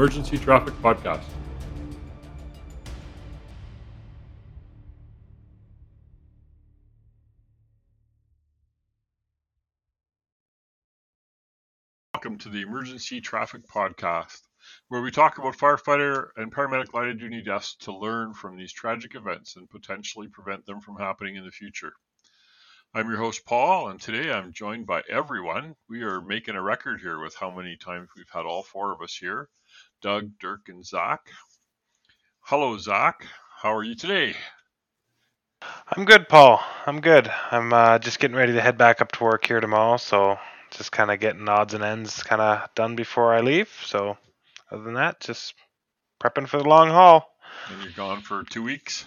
Emergency Traffic Podcast. Welcome to the Emergency Traffic Podcast, where we talk about firefighter and paramedic line of duty deaths to learn from these tragic events and potentially prevent them from happening in the future. I'm your host, Paul, and today I'm joined by everyone. We are making a record here with how many times we've had all four of us here Doug, Dirk, and Zach. Hello, Zach. How are you today? I'm good, Paul. I'm good. I'm uh, just getting ready to head back up to work here tomorrow, so just kind of getting odds and ends kind of done before I leave. So, other than that, just prepping for the long haul. And you're gone for two weeks?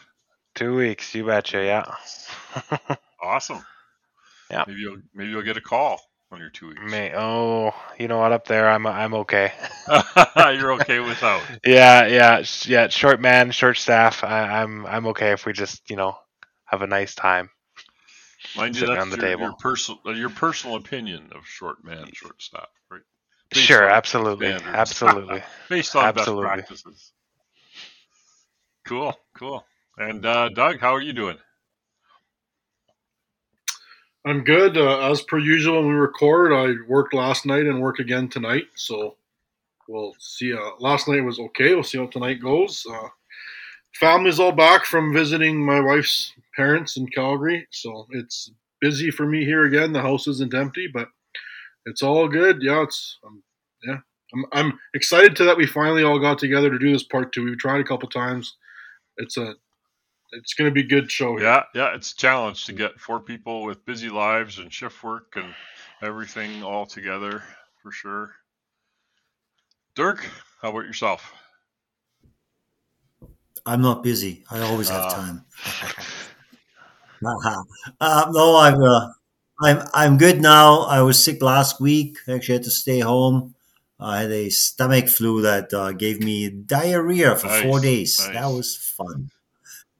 Two weeks, you betcha, yeah. awesome. Yeah. Maybe you'll maybe you'll get a call your two weeks. May oh, you know what? Up there, I'm I'm okay. You're okay without. yeah, yeah, yeah. Short man, short staff. I, I'm I'm okay if we just you know have a nice time. Mind you, that's on the your, table. Your personal uh, your personal opinion of short man, short staff, right? Based sure, absolutely, standards. absolutely. Based on absolutely. best practices. Cool, cool. And uh, Doug, how are you doing? I'm good. Uh, as per usual, when we record, I worked last night and work again tonight. So we'll see. Uh, last night was okay. We'll see how tonight goes. Uh, family's all back from visiting my wife's parents in Calgary. So it's busy for me here again. The house isn't empty, but it's all good. Yeah, it's um, yeah. I'm, I'm excited to that we finally all got together to do this part two. We've tried a couple times. It's a it's going to be a good show. Here. Yeah, yeah, it's a challenge to get four people with busy lives and shift work and everything all together for sure. Dirk, how about yourself? I'm not busy. I always have uh, time. uh, no, I'm uh, I'm I'm good now. I was sick last week. Actually, had to stay home. I had a stomach flu that uh, gave me diarrhea for nice, four days. Nice. That was fun.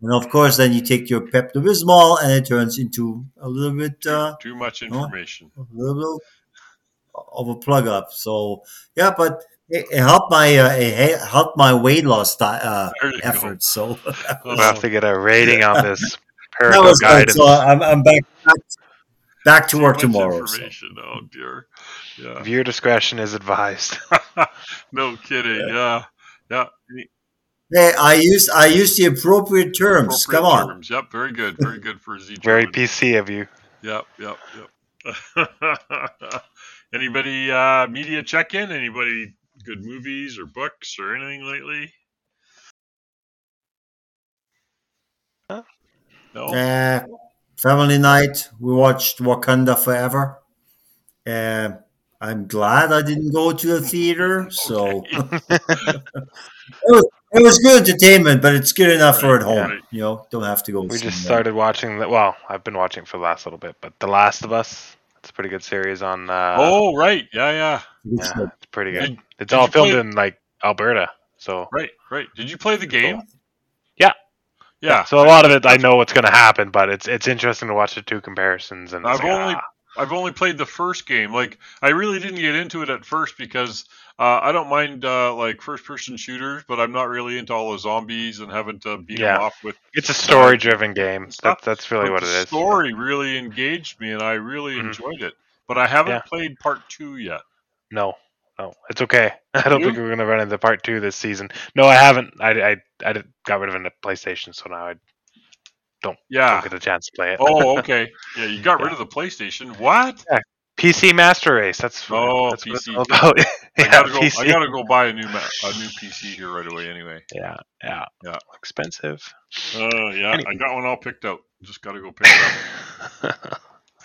And of course, then you take your Pepto Bismol, and it turns into a little bit uh, too, much information, a little bit of a plug up. So yeah, but it, it helped my uh, it helped my weight loss uh, efforts. So we'll have to get a rating on this. that was guidance. Good. So I'm, I'm back, back, back to too work tomorrow. Information. So. Oh dear. Yeah. Viewer discretion is advised. no kidding. Yeah. Yeah. yeah. Hey, I use I use the appropriate terms. Appropriate Come on. Terms. Yep, very good, very good for Z. very PC of you. Yep, yep, yep. Anybody uh, media check in? Anybody good movies or books or anything lately? Huh? No. Uh, family night. We watched Wakanda Forever. Uh, I'm glad I didn't go to a theater. So it, was, it was good entertainment, but it's good enough for at home. Right. You know, don't have to go. We just started watching the. Well, I've been watching for the last little bit, but The Last of Us. It's a pretty good series on. Uh, oh right, yeah, yeah. yeah it's pretty good. Did, it's did all filmed play... in like Alberta, so. Right, right. Did you play the game? Yeah. Yeah. yeah. So a lot of it, I know what's going to happen, but it's it's interesting to watch the two comparisons. And I've like, only ah. I've only played the first game. Like I really didn't get into it at first because uh, I don't mind uh, like first person shooters, but I'm not really into all the zombies and having to beat yeah. them off with. It's a story driven game. That, that's really but what it is. The story really engaged me, and I really mm-hmm. enjoyed it. But I haven't yeah. played part two yet. No, no, it's okay. I don't you? think we're gonna run into part two this season. No, I haven't. I I, I got rid of the PlayStation, so now I don't yeah don't get a chance to play it. oh, okay. Yeah, you got yeah. rid of the PlayStation. What? Yeah, PC Master Race. That's oh that's PC. What about. I gotta go. PC. I gotta go buy a new ma- a new PC here right away. Anyway. Yeah, yeah, yeah. Expensive. Oh uh, yeah, anyway. I got one all picked out. Just gotta go pick it up.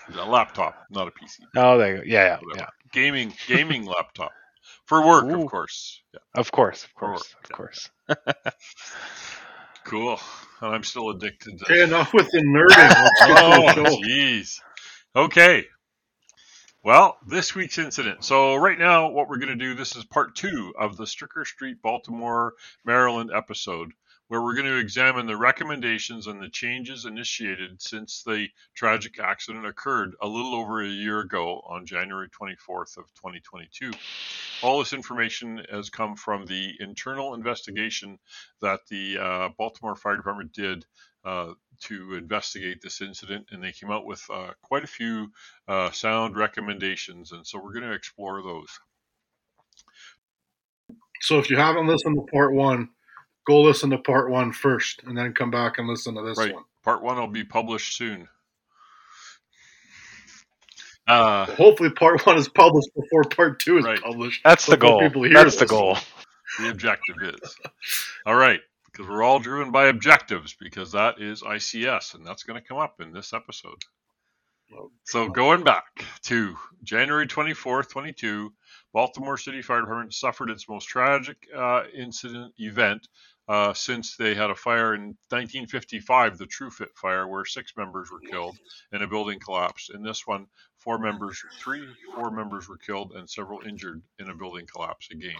a laptop, not a PC. Oh, there you go. Yeah, yeah, yeah. Gaming, gaming laptop for work, Ooh. of course. Yeah. Of course, of course, of course. cool. And I'm still addicted. To... Okay, enough with the nerding. oh, jeez. Okay. Well, this week's incident. So, right now, what we're going to do, this is part two of the Stricker Street, Baltimore, Maryland episode. where we're going to examine the recommendations and the changes initiated since the tragic accident occurred a little over a year ago on January 24th of 2022. All this information has come from the internal investigation that the uh, Baltimore Fire Department did uh, to investigate this incident, and they came out with uh, quite a few uh, sound recommendations, and so we're going to explore those. So if you haven't listened to part one, go listen to part one first, and then come back and listen to this right. one. Part one will be published soon. Uh, hopefully, part one is published before part two is right. published. That's the goal. That's the goal. The objective is all right because we're all driven by objectives because that is ICS, and that's going to come up in this episode. So going back to January 24th, 22, Baltimore City Fire Department suffered its most tragic uh, incident event uh, since they had a fire in 1955, the Tru-Fit fire, where six members were killed and a building collapsed. In this one, four members, three, four members were killed and several injured in a building collapse again.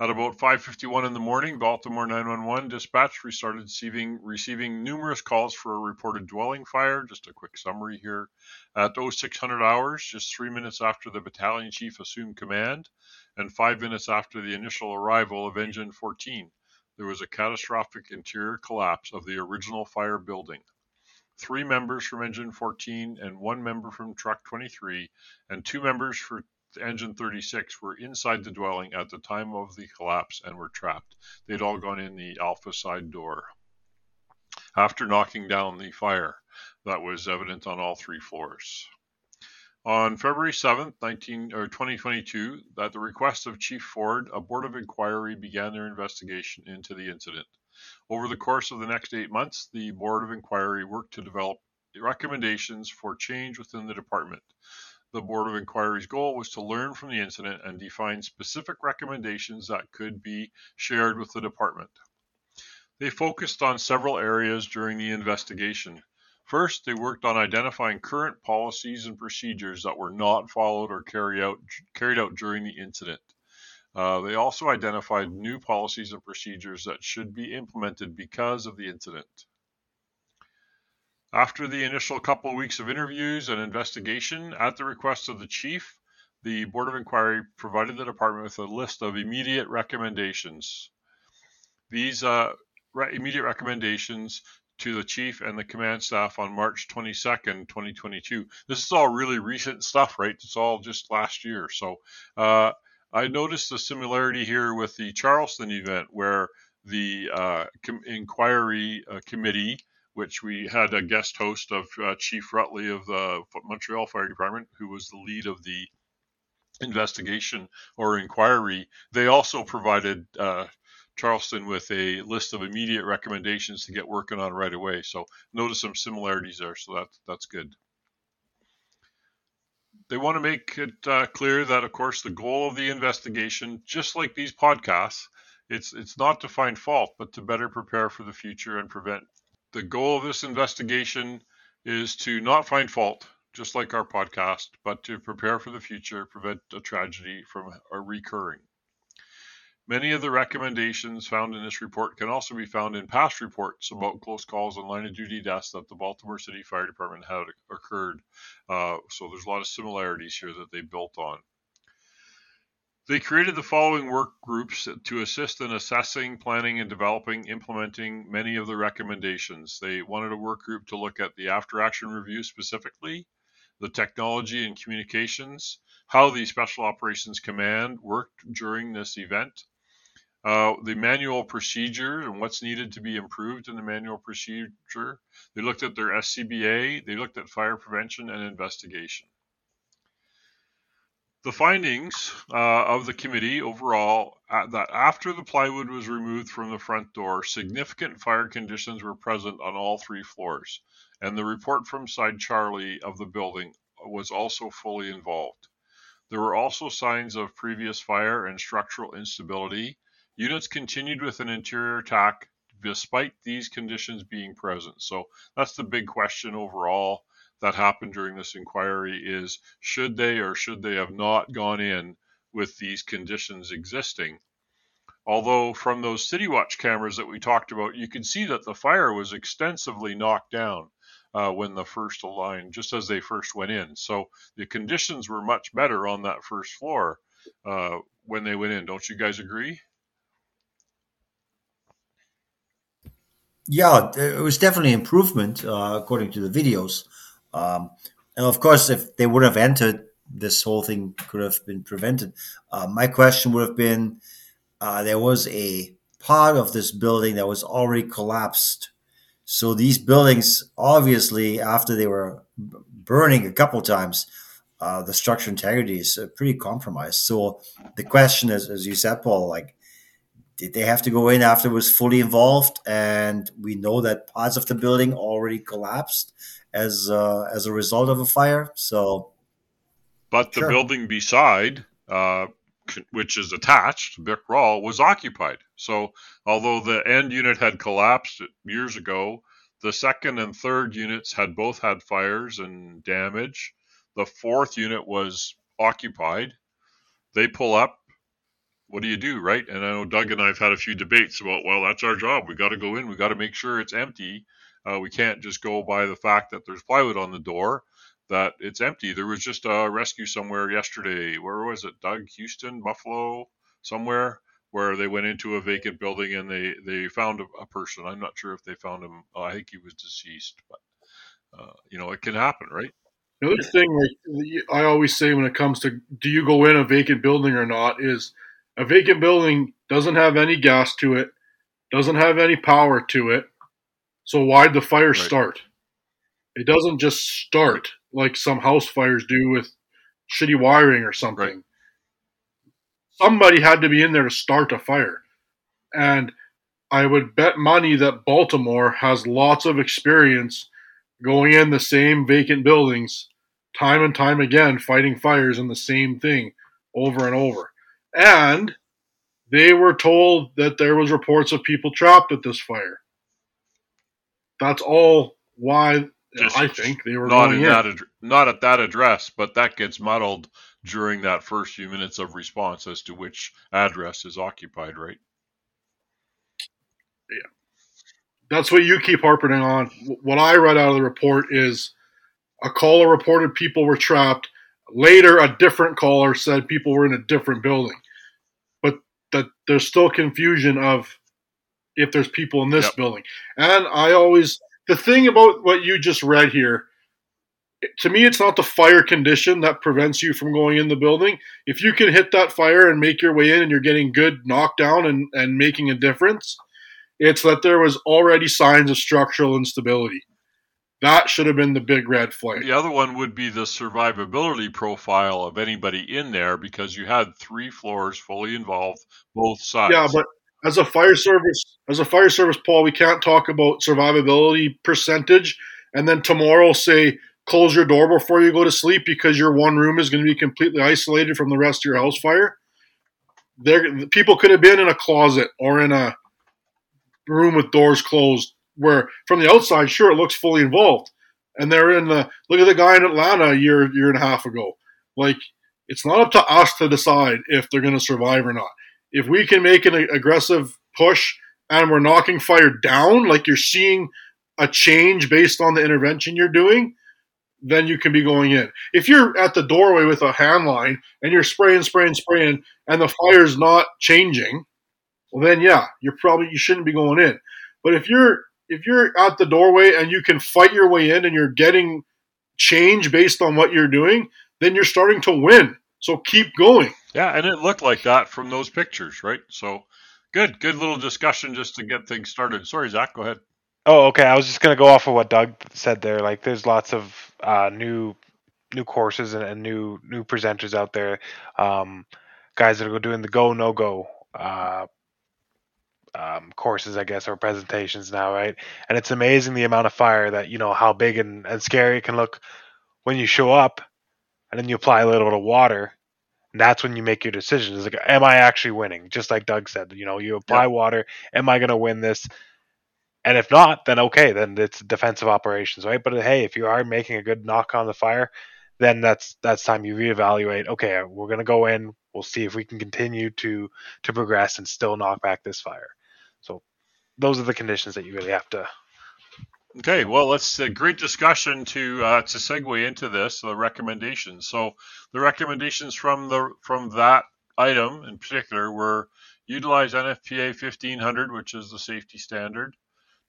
At about 5:51 in the morning, Baltimore 911 dispatch restarted receiving receiving numerous calls for a reported dwelling fire. Just a quick summary here. At 0600 hours, just three minutes after the battalion chief assumed command, and five minutes after the initial arrival of Engine 14, there was a catastrophic interior collapse of the original fire building. Three members from Engine 14 and one member from Truck 23 and two members for Engine 36 were inside the dwelling at the time of the collapse and were trapped. They'd all gone in the Alpha side door. After knocking down the fire, that was evident on all three floors. On February 7, 19, or 2022, at the request of Chief Ford, a board of inquiry began their investigation into the incident. Over the course of the next eight months, the board of inquiry worked to develop recommendations for change within the department. The Board of Inquiry's goal was to learn from the incident and define specific recommendations that could be shared with the department. They focused on several areas during the investigation. First, they worked on identifying current policies and procedures that were not followed or carried out, carried out during the incident. Uh, they also identified new policies and procedures that should be implemented because of the incident. After the initial couple of weeks of interviews and investigation, at the request of the chief, the Board of Inquiry provided the department with a list of immediate recommendations. These uh, re- immediate recommendations to the chief and the command staff on March 22nd, 2022. This is all really recent stuff, right? It's all just last year. So uh, I noticed the similarity here with the Charleston event where the uh, com- inquiry uh, committee which we had a guest host of uh, Chief Routley of the Montreal Fire Department, who was the lead of the investigation or inquiry. They also provided uh, Charleston with a list of immediate recommendations to get working on right away. So notice some similarities there. So that's that's good. They want to make it uh, clear that, of course, the goal of the investigation, just like these podcasts, it's it's not to find fault, but to better prepare for the future and prevent the goal of this investigation is to not find fault, just like our podcast, but to prepare for the future, prevent a tragedy from recurring. Many of the recommendations found in this report can also be found in past reports about close calls and line of duty deaths that the Baltimore City Fire Department had occurred. Uh, so there's a lot of similarities here that they built on. They created the following work groups to assist in assessing, planning, and developing, implementing many of the recommendations. They wanted a work group to look at the after action review specifically, the technology and communications, how the Special Operations Command worked during this event, uh, the manual procedure and what's needed to be improved in the manual procedure. They looked at their SCBA, they looked at fire prevention and investigation. The findings uh, of the committee overall uh, that after the plywood was removed from the front door, significant fire conditions were present on all three floors, and the report from side Charlie of the building was also fully involved. There were also signs of previous fire and structural instability. Units continued with an interior attack despite these conditions being present. So that's the big question overall that happened during this inquiry is should they or should they have not gone in with these conditions existing? Although from those City Watch cameras that we talked about, you can see that the fire was extensively knocked down uh, when the first line, just as they first went in. So the conditions were much better on that first floor uh, when they went in. Don't you guys agree? Yeah, it was definitely improvement uh, according to the videos. Um, and of course, if they would have entered, this whole thing could have been prevented. Uh, my question would have been uh, there was a part of this building that was already collapsed. So these buildings, obviously, after they were burning a couple times, uh, the structural integrity is uh, pretty compromised. So the question is, as you said, Paul, like, did they have to go in after it was fully involved? And we know that parts of the building already collapsed as uh, as a result of a fire. So, but the building beside uh, which is attached, Bick Rawl, was occupied. So, although the end unit had collapsed years ago, the second and third units had both had fires and damage. The fourth unit was occupied. They pull up. What do you do, right? And I know Doug and I have had a few debates about, well, that's our job. We got to go in. We got to make sure it's empty. Uh, we can't just go by the fact that there's plywood on the door that it's empty. There was just a rescue somewhere yesterday. Where was it? Doug, Houston, Buffalo, somewhere where they went into a vacant building and they they found a, a person. I'm not sure if they found him. Oh, I think he was deceased, but uh, you know it can happen, right? The other thing, I always say when it comes to do you go in a vacant building or not, is a vacant building doesn't have any gas to it, doesn't have any power to it. So why'd the fire right. start? It doesn't just start like some house fires do with shitty wiring or something. Right. Somebody had to be in there to start a fire. And I would bet money that Baltimore has lots of experience going in the same vacant buildings time and time again, fighting fires in the same thing over and over. And they were told that there was reports of people trapped at this fire. That's all why just I think they were not in, in, that ad- not at that address, but that gets muddled during that first few minutes of response as to which address is occupied, right? Yeah, that's what you keep harping on. What I read out of the report is a caller reported people were trapped. Later, a different caller said people were in a different building, that there's still confusion of if there's people in this yep. building. And I always the thing about what you just read here, to me, it's not the fire condition that prevents you from going in the building. If you can hit that fire and make your way in and you're getting good knockdown and, and making a difference, it's that there was already signs of structural instability. That should have been the big red flag. The other one would be the survivability profile of anybody in there because you had three floors fully involved, both sides. Yeah, but as a fire service, as a fire service, Paul, we can't talk about survivability percentage and then tomorrow say close your door before you go to sleep because your one room is going to be completely isolated from the rest of your house fire. There, people could have been in a closet or in a room with doors closed, where from the outside, sure, it looks fully involved, and they're in the look at the guy in Atlanta a year, year and a half ago. Like, it's not up to us to decide if they're going to survive or not if we can make an aggressive push and we're knocking fire down, like you're seeing a change based on the intervention you're doing, then you can be going in. If you're at the doorway with a hand line and you're spraying, spraying, spraying, and the fire's not changing, well then yeah, you're probably you shouldn't be going in. But if you're if you're at the doorway and you can fight your way in and you're getting change based on what you're doing, then you're starting to win. So keep going. Yeah, and it looked like that from those pictures, right? So good, good little discussion just to get things started. Sorry, Zach, go ahead. Oh, okay. I was just gonna go off of what Doug said there. Like, there's lots of uh, new new courses and, and, new new presenters out there. Um, guys that are doing the go no go uh, um, courses, I guess, or presentations now, right? And it's amazing the amount of fire that you know how big and, and scary it can look when you show up, and then you apply a little bit of water, and that's when you make your decision. Is like, am I actually winning? Just like Doug said, you know, you apply yeah. water. Am I going to win this? And if not, then okay, then it's defensive operations, right? But hey, if you are making a good knock on the fire, then that's that's time you reevaluate. Okay, we're going to go in. We'll we'll see if we can continue to to progress and still knock back this fire. Those are the conditions that you really have to. Okay, well, let's uh, great discussion to uh, to segue into this the recommendations. So the recommendations from the from that item in particular were utilize NFPA 1500, which is the safety standard,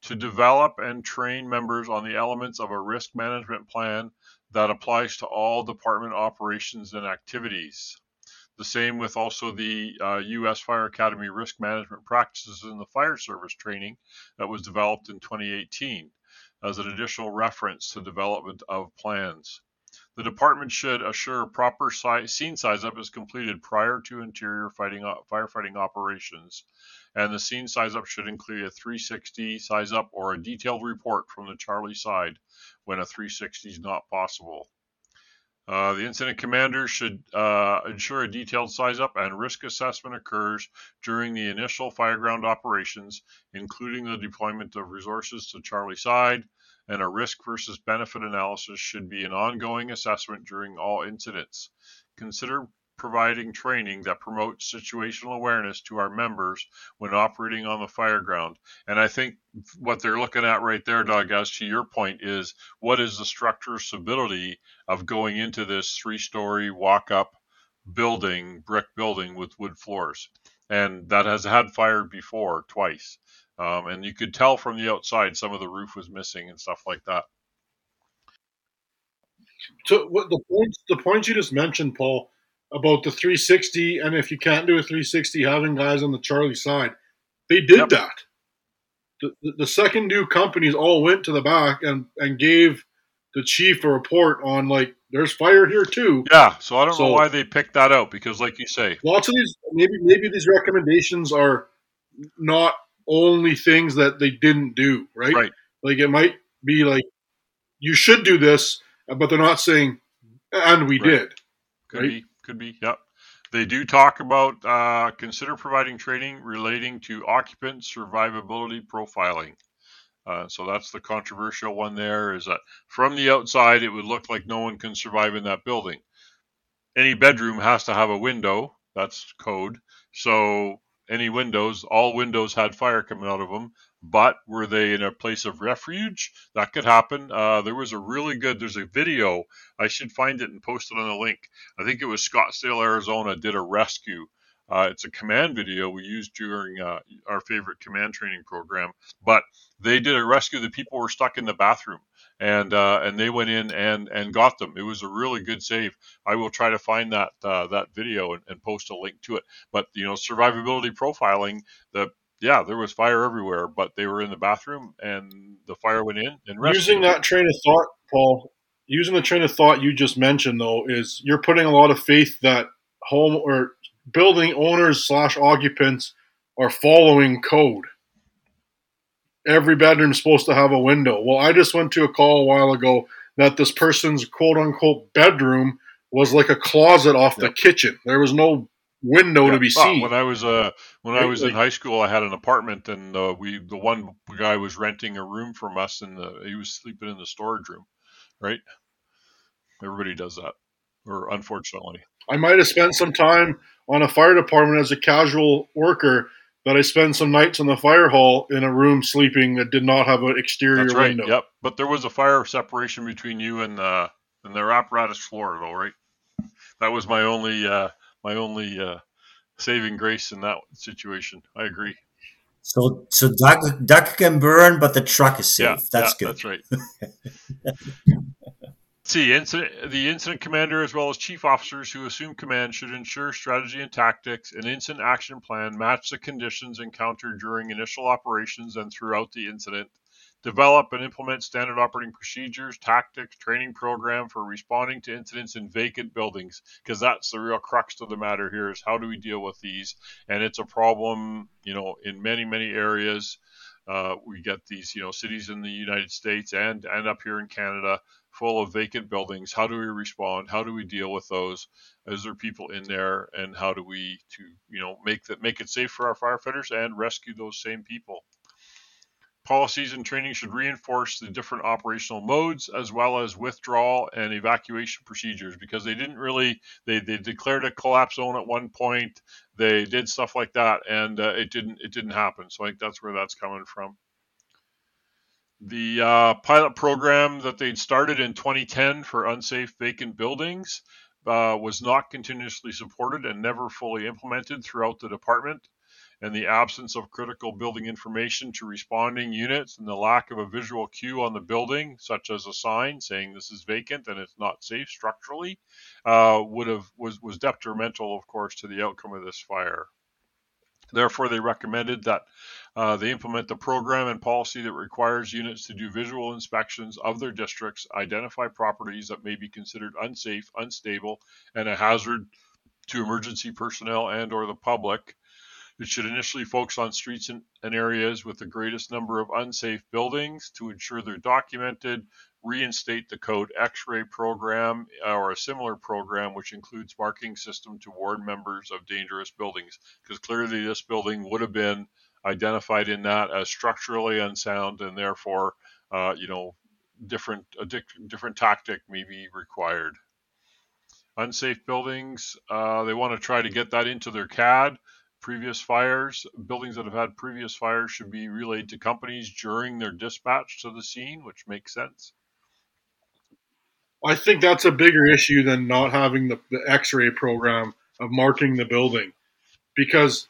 to develop and train members on the elements of a risk management plan that applies to all department operations and activities. The same with also the uh, U.S. Fire Academy risk management practices in the fire service training that was developed in 2018 as an additional reference to development of plans. The department should assure proper scene size up is completed prior to interior fighting, firefighting operations, and the scene size up should include a 360 size up or a detailed report from the Charlie side when a 360 is not possible. Uh, the incident commander should uh, ensure a detailed size up and risk assessment occurs during the initial fireground operations, including the deployment of resources to Charlie side, and a risk versus benefit analysis should be an ongoing assessment during all incidents. Consider providing training that promotes situational awareness to our members when operating on the fire ground. And I think what they're looking at right there, Doug, as to your point, is what is the structural stability of going into this three story walk up building, brick building with wood floors? And that has had fire before twice. Um, and you could tell from the outside some of the roof was missing and stuff like that. So the the points you just mentioned, Paul, about the 360, and if you can't do a 360, having guys on the Charlie side. They did yep. that. The, the, the second new companies all went to the back and, and gave the chief a report on like there's fire here too. Yeah, so I don't so, know why they picked that out because, like you say, lots of these maybe maybe these recommendations are not only things that they didn't do, right? Right. Like it might be like you should do this, but they're not saying and we right. did. Could right? be could be. Yep. They do talk about uh, consider providing training relating to occupant survivability profiling. Uh, so that's the controversial one there is that from the outside, it would look like no one can survive in that building. Any bedroom has to have a window. That's code. So any windows, all windows had fire coming out of them. But were they in a place of refuge? That could happen. Uh, there was a really good. There's a video. I should find it and post it on the link. I think it was Scottsdale, Arizona, did a rescue. Uh, it's a command video we used during uh, our favorite command training program. But they did a rescue. The people were stuck in the bathroom, and uh, and they went in and and got them. It was a really good save. I will try to find that uh, that video and, and, post a link to it. But you know, survivability profiling. The yeah, there was fire everywhere, but they were in the bathroom and the fire went in and rescued. Using that train of thought, Paul, using the train of thought you just mentioned though, is you're putting a lot of faith that home or building owners slash occupants are following code. Every bedroom is supposed to have a window. Well, I just went to a call a while ago that this person's quote unquote bedroom was like a closet off yep. the kitchen. There was no window yeah, to be seen. When I was uh when? I was in high school, I had an apartment, and uh, we the one guy was renting a room from us, and he was sleeping in the storage room. Right? Everybody does that, or unfortunately. I might have spent some time on a fire department as a casual worker, but I spent some nights in the fire hall in a room sleeping that did not have an exterior That's right. window. Yep, but there was a fire separation between you and uh, and their apparatus floor, though, right? That was my only uh, my only uh, saving grace in that situation. I agree. So, so duck, duck can burn, but the truck is safe. Yeah, that's yeah, good. That's right. See, incident, the incident commander as well as chief officers who assume command should ensure strategy and tactics and incident action plan match the conditions encountered during initial operations and throughout the incident develop and implement standard operating procedures, tactics, training program for responding to incidents in vacant buildings, because that's the real crux of the matter here is how do we deal with these? And it's a problem, you know, in many, many areas. Uh, we get these, you know, cities in the United States and, and up here in Canada full of vacant buildings. How do we respond? How do we deal with those? Is there people in there? And how do we to, you know, make that make it safe for our firefighters and rescue those same people? Policies and training should reinforce the different operational modes as well as withdrawal and evacuation procedures because they didn't really they, they declared a collapse zone at one point. They did stuff like that and uh, it didn't it didn't happen. So I think that's where that's coming from. The uh, pilot program that they'd started in 2010 for unsafe vacant buildings uh, was not continuously supported and never fully implemented throughout the department and the absence of critical building information to responding units and the lack of a visual cue on the building, such as a sign saying this is vacant and it's not safe structurally, uh, would have was was detrimental, of course, to the outcome of this fire. Therefore, they recommended that uh, they implement the program and policy that requires units to do visual inspections of their districts, identify properties that may be considered unsafe, unstable, and a hazard to emergency personnel and or the public, it should initially focus on streets and, areas with the greatest number of unsafe buildings to ensure they're documented, reinstate the code X-ray program or a similar program which includes marking system to warn members of dangerous buildings. Because clearly this building would have been identified in that as structurally unsound and therefore uh, you know different a different tactic may be required. Unsafe buildings uh, they want to try to get that into their cad previous fires. Buildings that have had previous fires should be relayed to companies during their dispatch to the scene, which makes sense. I think that's a bigger issue than not having the, the x ray program of marking the building because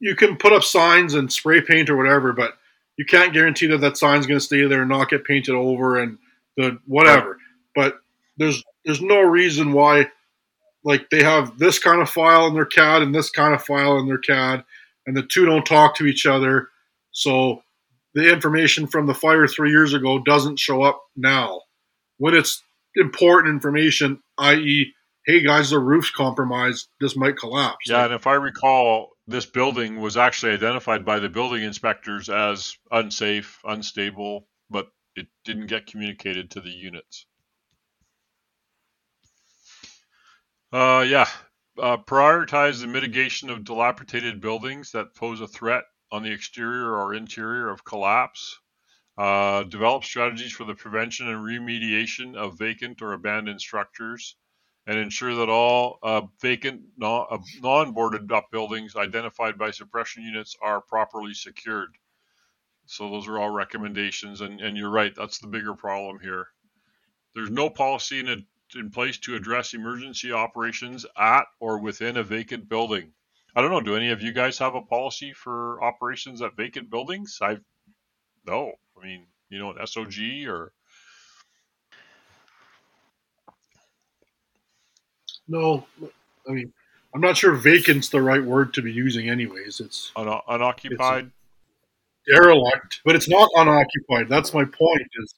you can put up signs and spray paint or whatever, but you can't guarantee that that sign's going to stay there and not get painted over and the whatever. But there's there's no reason why like they have this kind of file in their CAD and this kind of file in their CAD, and the two don't talk to each other. So the information from the fire three years ago doesn't show up now. When it's important information, i.e., hey guys, the roof's compromised, this might collapse. Yeah, and if I recall, this building was actually identified by the building inspectors as unsafe, unstable, but it didn't get communicated to the units. Uh, yeah. Uh, prioritize the mitigation of dilapidated buildings that pose a threat on the exterior or interior of collapse. Uh, develop strategies for the prevention and remediation of vacant or abandoned structures, and ensure that all uh, vacant, uh, non boarded up buildings identified by suppression units are properly secured. So, those are all recommendations, and, and you're right, that's the bigger problem here. There's no policy in a in place to address emergency operations at or within a vacant building. I don't know. Do any of you guys have a policy for operations at vacant buildings? I no. I mean, you know, an SOG or no. I mean, I'm not sure vacant's the right word to be using. Anyways, it's Un- unoccupied, it's derelict, but it's not unoccupied. That's my point. Is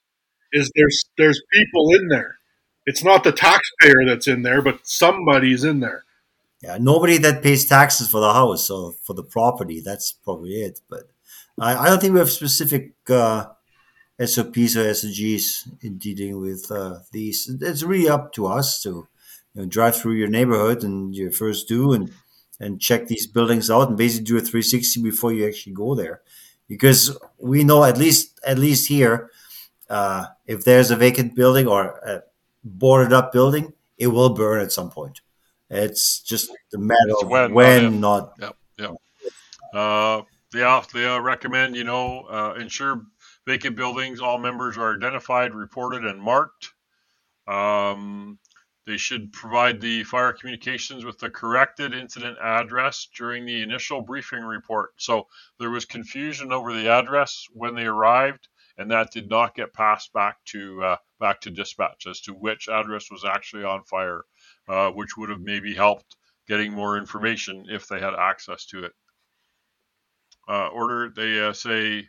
is there's there's people in there it's not the taxpayer that's in there, but somebody's in there. Yeah, nobody that pays taxes for the house or for the property. That's probably it. But I, I don't think we have specific uh, SOPs or SOGs in dealing with uh, these. It's really up to us to you know, drive through your neighborhood and your first do and and check these buildings out and basically do a 360 before you actually go there, because we know at least at least here, uh, if there's a vacant building or a, boarded up building, it will burn at some point. It's just a matter it's of when, when not. Yep, yep. Uh, yeah, they uh, recommend you know uh, ensure vacant buildings. All members are identified, reported, and marked. Um, they should provide the fire communications with the corrected incident address during the initial briefing report. So there was confusion over the address when they arrived and that did not get passed back to uh, back to dispatch as to which address was actually on fire, uh, which would have maybe helped getting more information if they had access to it. Uh, order they uh, say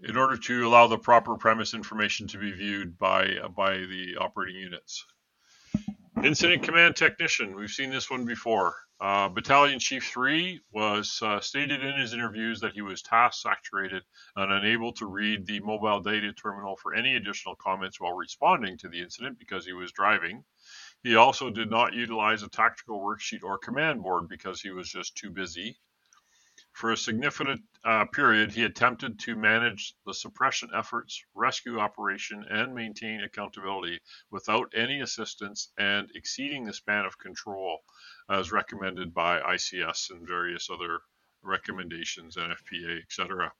in order to allow the proper premise information to be viewed by uh, by the operating units. Incident command technician. We've seen this one before. Uh, Battalion Chief 3 was uh, stated in his interviews that he was task saturated and unable to read the mobile data terminal for any additional comments while responding to the incident because he was driving. He also did not utilize a tactical worksheet or command board because he was just too busy. For a significant uh, period, he attempted to manage the suppression efforts, rescue operation, and maintain accountability without any assistance and exceeding the span of control as recommended by ICS and various other recommendations, NFPA, etc.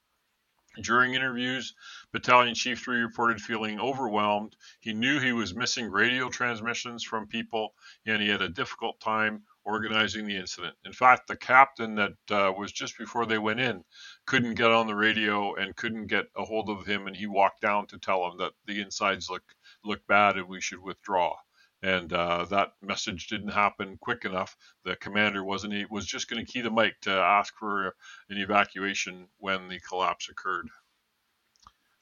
During interviews, Battalion Chief 3 reported feeling overwhelmed. He knew he was missing radio transmissions from people, and he had a difficult time organizing the incident. In fact, the captain that uh, was just before they went in couldn't get on the radio and couldn't get a hold of him, and he walked down to tell him that the insides look look bad and we should withdraw. And uh, that message didn't happen quick enough. The commander wasn't he was just going to key the mic to ask for an evacuation when the collapse occurred.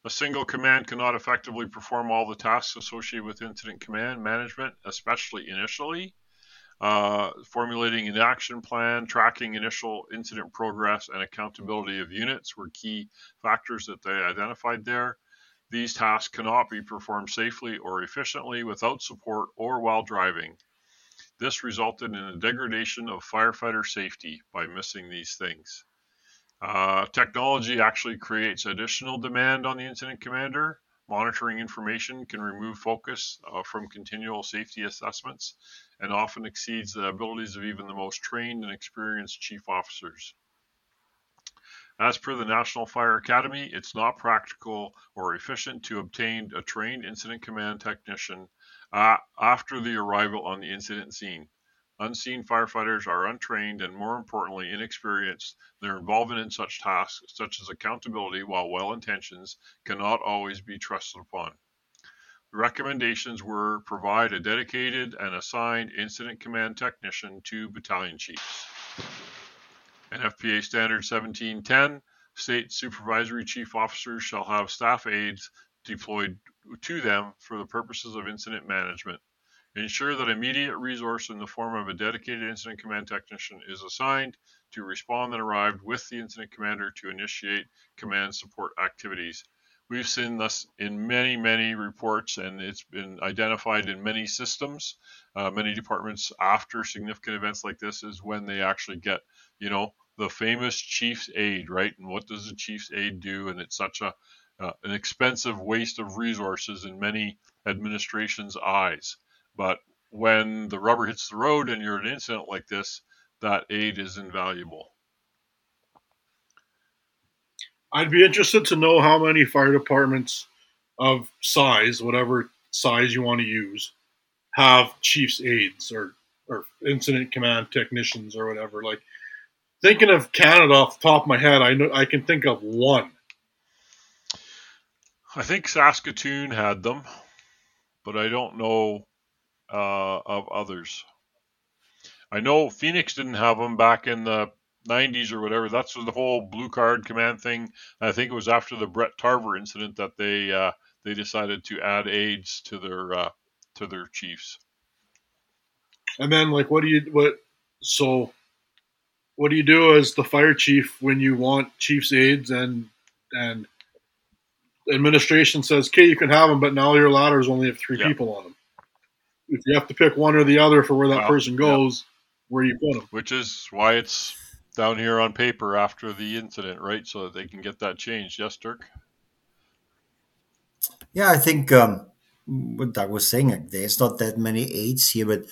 A single command cannot effectively perform all the tasks associated with incident command management, especially initially uh, formulating an action plan, tracking initial incident progress, and accountability of units were key factors that they identified there. These tasks cannot be performed safely or efficiently without support or while driving. This resulted in a degradation of firefighter safety by missing these things. Uh, technology actually creates additional demand on the incident commander. Monitoring information can remove focus uh, from continual safety assessments and often exceeds the abilities of even the most trained and experienced chief officers. As per the National Fire Academy, it's not practical or efficient to obtain a trained incident command technician uh, after the arrival on the incident scene. Unseen firefighters are untrained and, more importantly, inexperienced. Their involvement in such tasks, such as accountability, while well intentioned, cannot always be trusted upon. The recommendations were provide a dedicated and assigned incident command technician to battalion chiefs. NFPA Standard 1710 state supervisory chief officers shall have staff aides deployed to them for the purposes of incident management. Ensure that immediate resource in the form of a dedicated incident command technician is assigned to respond and arrive with the incident commander to initiate command support activities We've seen this in many, many reports, and it's been identified in many systems, uh, many departments after significant events like this is when they actually get, you know, the famous chief's aide, right? And what does the chief's aide do? And it's such a uh, an expensive waste of resources in many administrations' eyes. But when the rubber hits the road and you're in an incident like this, that aide is invaluable. I'd be interested to know how many fire departments of size, whatever size you want to use, have chief's aides or or incident command technicians or whatever. Like thinking of Canada off the top of my head, I know I can think of one. I think Saskatoon had them, but I don't know uh, of others. I know Phoenix didn't have them back in the 90s or whatever. That's the whole blue card command thing. I think it was after the Brett Tarver incident that they uh, they decided to add aides to their uh, to their chiefs. And then, like, what do you what? So, what do you do as the fire chief when you want chief's aides and and administration says, "Okay, you can have them, but now your ladders only have three people on them." If you have to pick one or the other for where that well, person goes, where you put them? Which is why it's down here on paper after the incident, right? So that they can get that changed. Yes, Dirk? Yeah, I think um, what Doug was saying, there's not that many aides here, but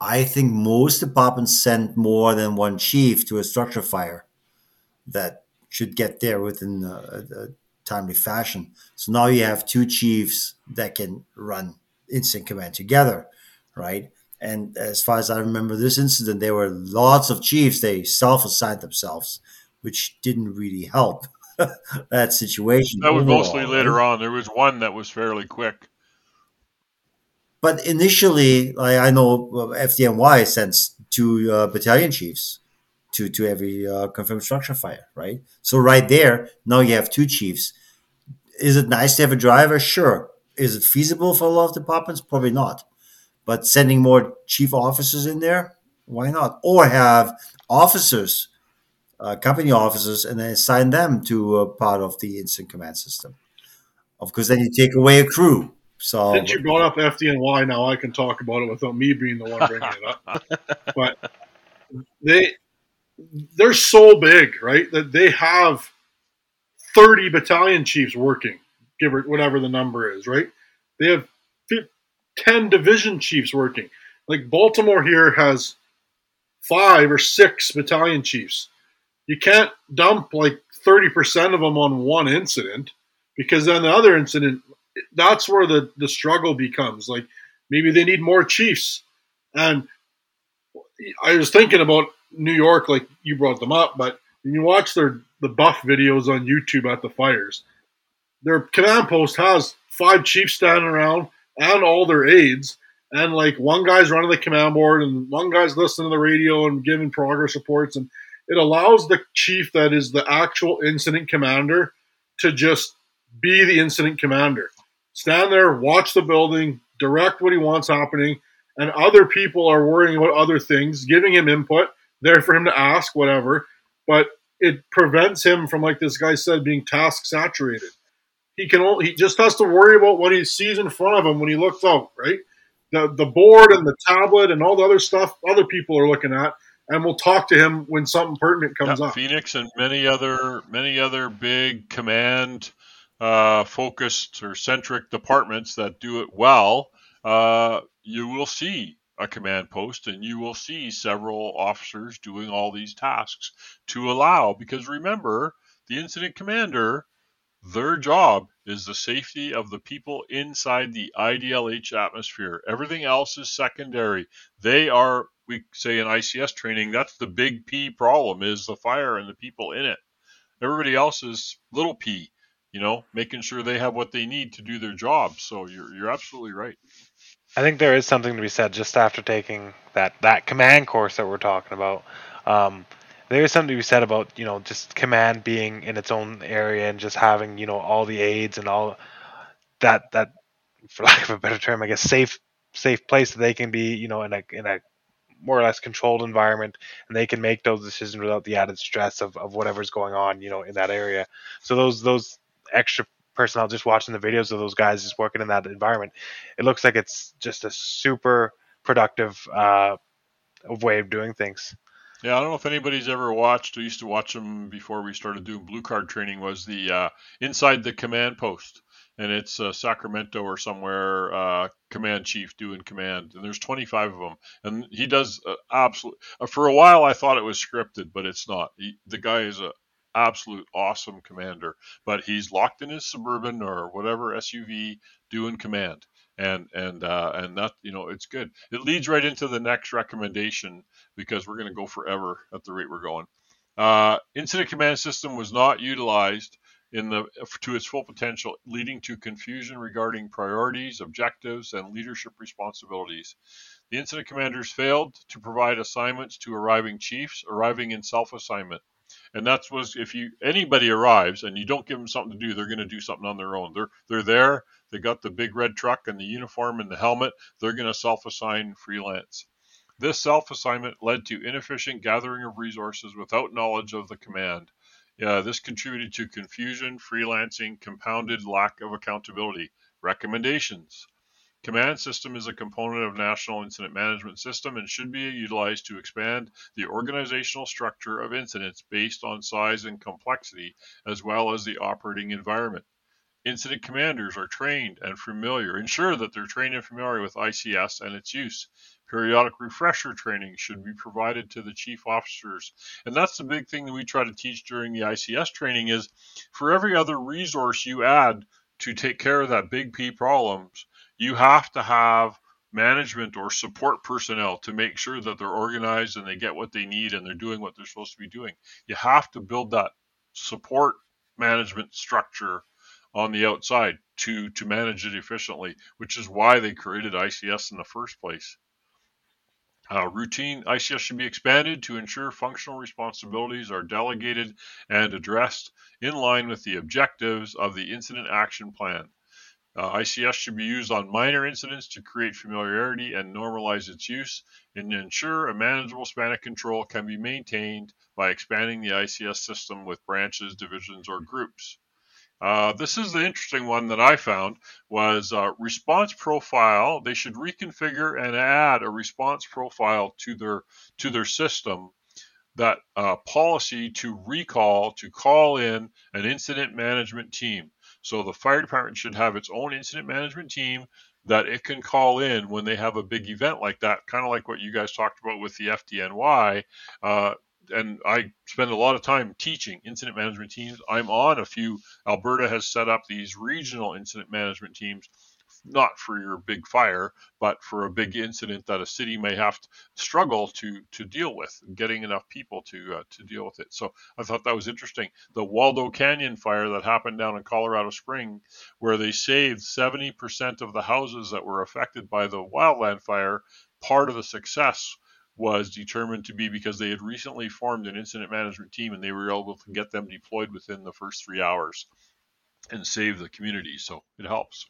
I think most departments send more than one chief to a structure fire that should get there within a, a timely fashion. So now you have two chiefs that can run instant command together, right? And as far as I remember this incident, there were lots of chiefs. They self-assigned themselves, which didn't really help that situation. That was mostly later on. There was one that was fairly quick. But initially, I, I know FDNY sends two uh, battalion chiefs to to every uh, confirmed structure fire, right? So right there, now you have two chiefs. Is it nice to have a driver? Sure. Is it feasible for a lot of departments? Probably not. But sending more chief officers in there, why not? Or have officers, uh, company officers, and then assign them to a part of the instant command system. Of course, then you take away a crew. So since you brought up FDNY, now I can talk about it without me being the one bringing it up. but they they're so big, right, that they have 30 battalion chiefs working, give or whatever the number is, right? They have 10 division chiefs working. Like Baltimore here has five or six battalion chiefs. You can't dump like 30% of them on one incident because then the other incident, that's where the, the struggle becomes. Like maybe they need more chiefs. And I was thinking about New York, like you brought them up, but when you watch their the buff videos on YouTube at the fires, their command post has five chiefs standing around and all their aides, and like one guy's running the command board and one guy's listening to the radio and giving progress reports, and it allows the chief that is the actual incident commander to just be the incident commander, stand there, watch the building, direct what he wants happening, and other people are worrying about other things, giving him input, there for him to ask whatever, but it prevents him from, like this guy said, being task saturated. He can only, he just has to worry about what he sees in front of him when he looks out, right? The the board and the tablet and all the other stuff other people are looking at, and we'll talk to him when something pertinent comes yeah, up. Phoenix and many other many other big command uh, focused or centric departments that do it well, uh, you will see a command post and you will see several officers doing all these tasks to allow because remember the incident commander their job is the safety of the people inside the IDLH atmosphere. Everything else is secondary. They are, we say in ICS training, that's the big P problem is the fire and the people in it. Everybody else is little p, you know, making sure they have what they need to do their job. So you're, you're absolutely right. I think there is something to be said just after taking that, that command course that we're talking about. Um, there is something to be said about you know just command being in its own area and just having you know all the aides and all that that for lack of a better term i guess safe safe place that they can be you know in a in a more or less controlled environment and they can make those decisions without the added stress of, of whatever's going on you know in that area. So those those extra personnel just watching the videos of those guys just working in that environment it looks like it's just a super productive uh, way of doing things yeah, I don't know if anybody's ever watched. I used to watch them before we started doing blue card training. Was the uh, inside the command post, and it's uh, Sacramento or somewhere. Uh, command chief doing command, and there's 25 of them, and he does uh, absolute. Uh, for a while, I thought it was scripted, but it's not. He, the guy is a absolute awesome commander, but he's locked in his suburban or whatever SUV doing command and and uh, and that you know it's good. It leads right into the next recommendation because we're going to go forever at the rate we're going. Uh, incident command system was not utilized in the to its full potential, leading to confusion regarding priorities, objectives, and leadership responsibilities. The incident commanders failed to provide assignments to arriving chiefs, arriving in self-assignment and that's was if you anybody arrives and you don't give them something to do, they're going to do something on their own. They're they're there. They got the big red truck and the uniform and the helmet. They're going to self-assign freelance. This self-assignment led to inefficient gathering of resources without knowledge of the command. This contributed to confusion, freelancing, compounded lack of accountability. Recommendations. Command system is a component of National Incident Management System and should be utilized to expand the organizational structure of incidents based on size and complexity, as well as the operating environment. Incident commanders are trained and familiar. Ensure that they're trained and familiar with ICS and its use. Periodic refresher training should be provided to the chief officers. And that's the big thing that we try to teach during the ICS training is for every other resource you add to take care of that big P problems, you have to have management or support personnel to make sure that they're organized and they get what they need and they're doing what they're supposed to be doing. You have to build that support management structure on the outside to to manage it efficiently, which is why they created ICS in the first place. Uh, routine ICS should be expanded to ensure functional responsibilities are delegated and addressed in line with the objectives of the incident action plan. Uh, ICS should be used on minor incidents to create familiarity and normalize its use and ensure a manageable span of control can be maintained by expanding the ICS system with branches, divisions, or groups. Uh, this is the interesting one that I found was uh, response profile. They should reconfigure and add a response profile to their to their system that uh, policy to recall, to call in an incident management team. So the fire department should have its own incident management team that it can call in when they have a big event like that, kind of like what you guys talked about with the FDNY. Uh, and I spend a lot of time teaching incident management teams. I'm on a few. Alberta has set up these regional incident management teams not for your big fire, but for a big incident that a city may have to struggle to to deal with, getting enough people to uh, to deal with it. So I thought that was interesting. The Waldo Canyon fire that happened down in Colorado Spring, where they saved 70% of the houses that were affected by the wildland fire, part of the success was determined to be because they had recently formed an incident management team and they were able to get them deployed within the first three hours and save the community. So it helps.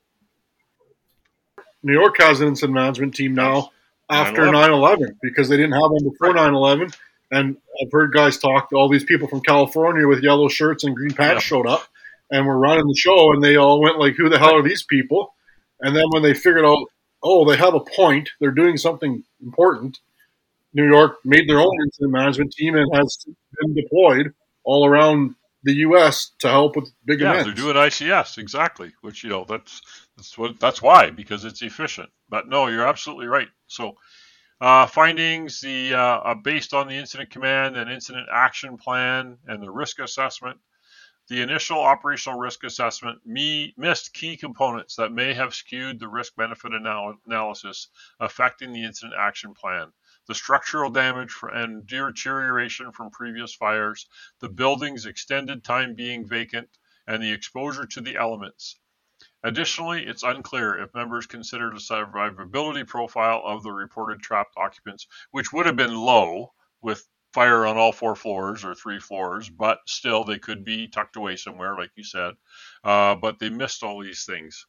New York has an incident management team now after 9/11 because they didn't have one before 9/11. And I've heard guys talk. to All these people from California with yellow shirts and green pants yeah. showed up, and were running the show, and they all went like, "Who the hell are these people?" And then when they figured out, oh, they have a point, they're doing something important. New York made their own incident management team and has been deployed all around the U.S. to help with big yeah, events. they're doing ICS exactly, which you know that's that's what that's why because it's efficient. But no, you're absolutely right. So uh, findings the uh, based on the incident command and incident action plan and the risk assessment. The initial operational risk assessment me, missed key components that may have skewed the risk benefit anal- analysis affecting the incident action plan the structural damage and deterioration from previous fires, the building's extended time being vacant, and the exposure to the elements. Additionally, it's unclear if members considered the survivability profile of the reported trapped occupants, which would have been low with fire on all four floors or three floors, but still they could be tucked away somewhere, like you said. Uh, but they missed all these things.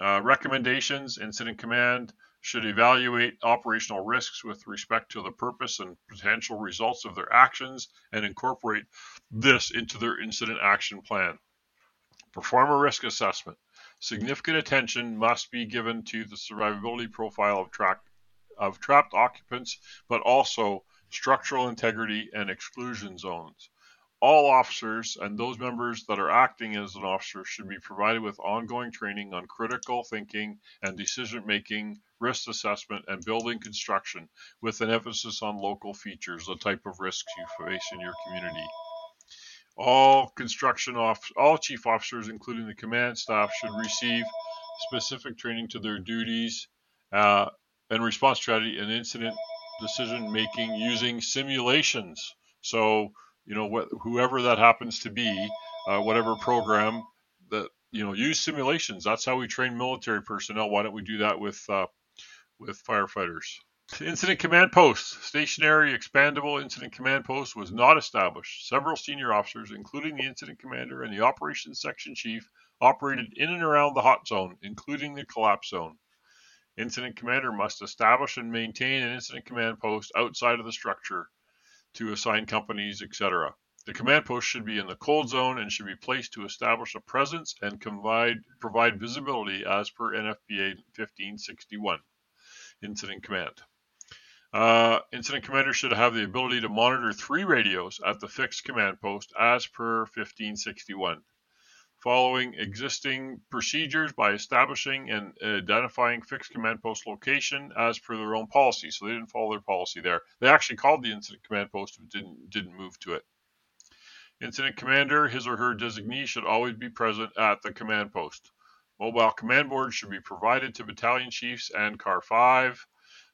Uh, recommendations, incident command should evaluate operational risks with respect to the purpose and potential results of their actions and incorporate this into their incident action plan. Perform a risk assessment. Significant attention must be given to the survivability profile of, tra- of trapped occupants, but also structural integrity and exclusion zones. All officers and those members that are acting as an officer should be provided with ongoing training on critical thinking and decision making, risk assessment, and building construction, with an emphasis on local features, the type of risks you face in your community. All construction off, all chief officers, including the command staff, should receive specific training to their duties uh, and response strategy and incident decision making using simulations. So, you know, wh- whoever that happens to be, uh, whatever program that you know, use simulations. That's how we train military personnel. Why don't we do that with uh, with firefighters? Incident Command Post. Stationary expandable Incident Command Post was not established. Several senior officers, including the Incident Commander and the Operations Section Chief, operated in and around the hot zone, including the collapse zone. Incident Commander must establish and maintain an Incident Command Post outside of the structure to assign companies, etc. The command post should be in the cold zone and should be placed to establish a presence and provide, visibility as per NFPA 1561. Incident Command. Uh, incident commander should have the ability to monitor three radios at the fixed command post as per 1561. Following existing procedures by establishing and identifying fixed command post location as per their own policy. So they didn't follow their policy there. They actually called the incident command post but didn't didn't move to it. Incident commander, his or her designee should always be present at the command post. Mobile command boards should be provided to battalion chiefs and CAR 5.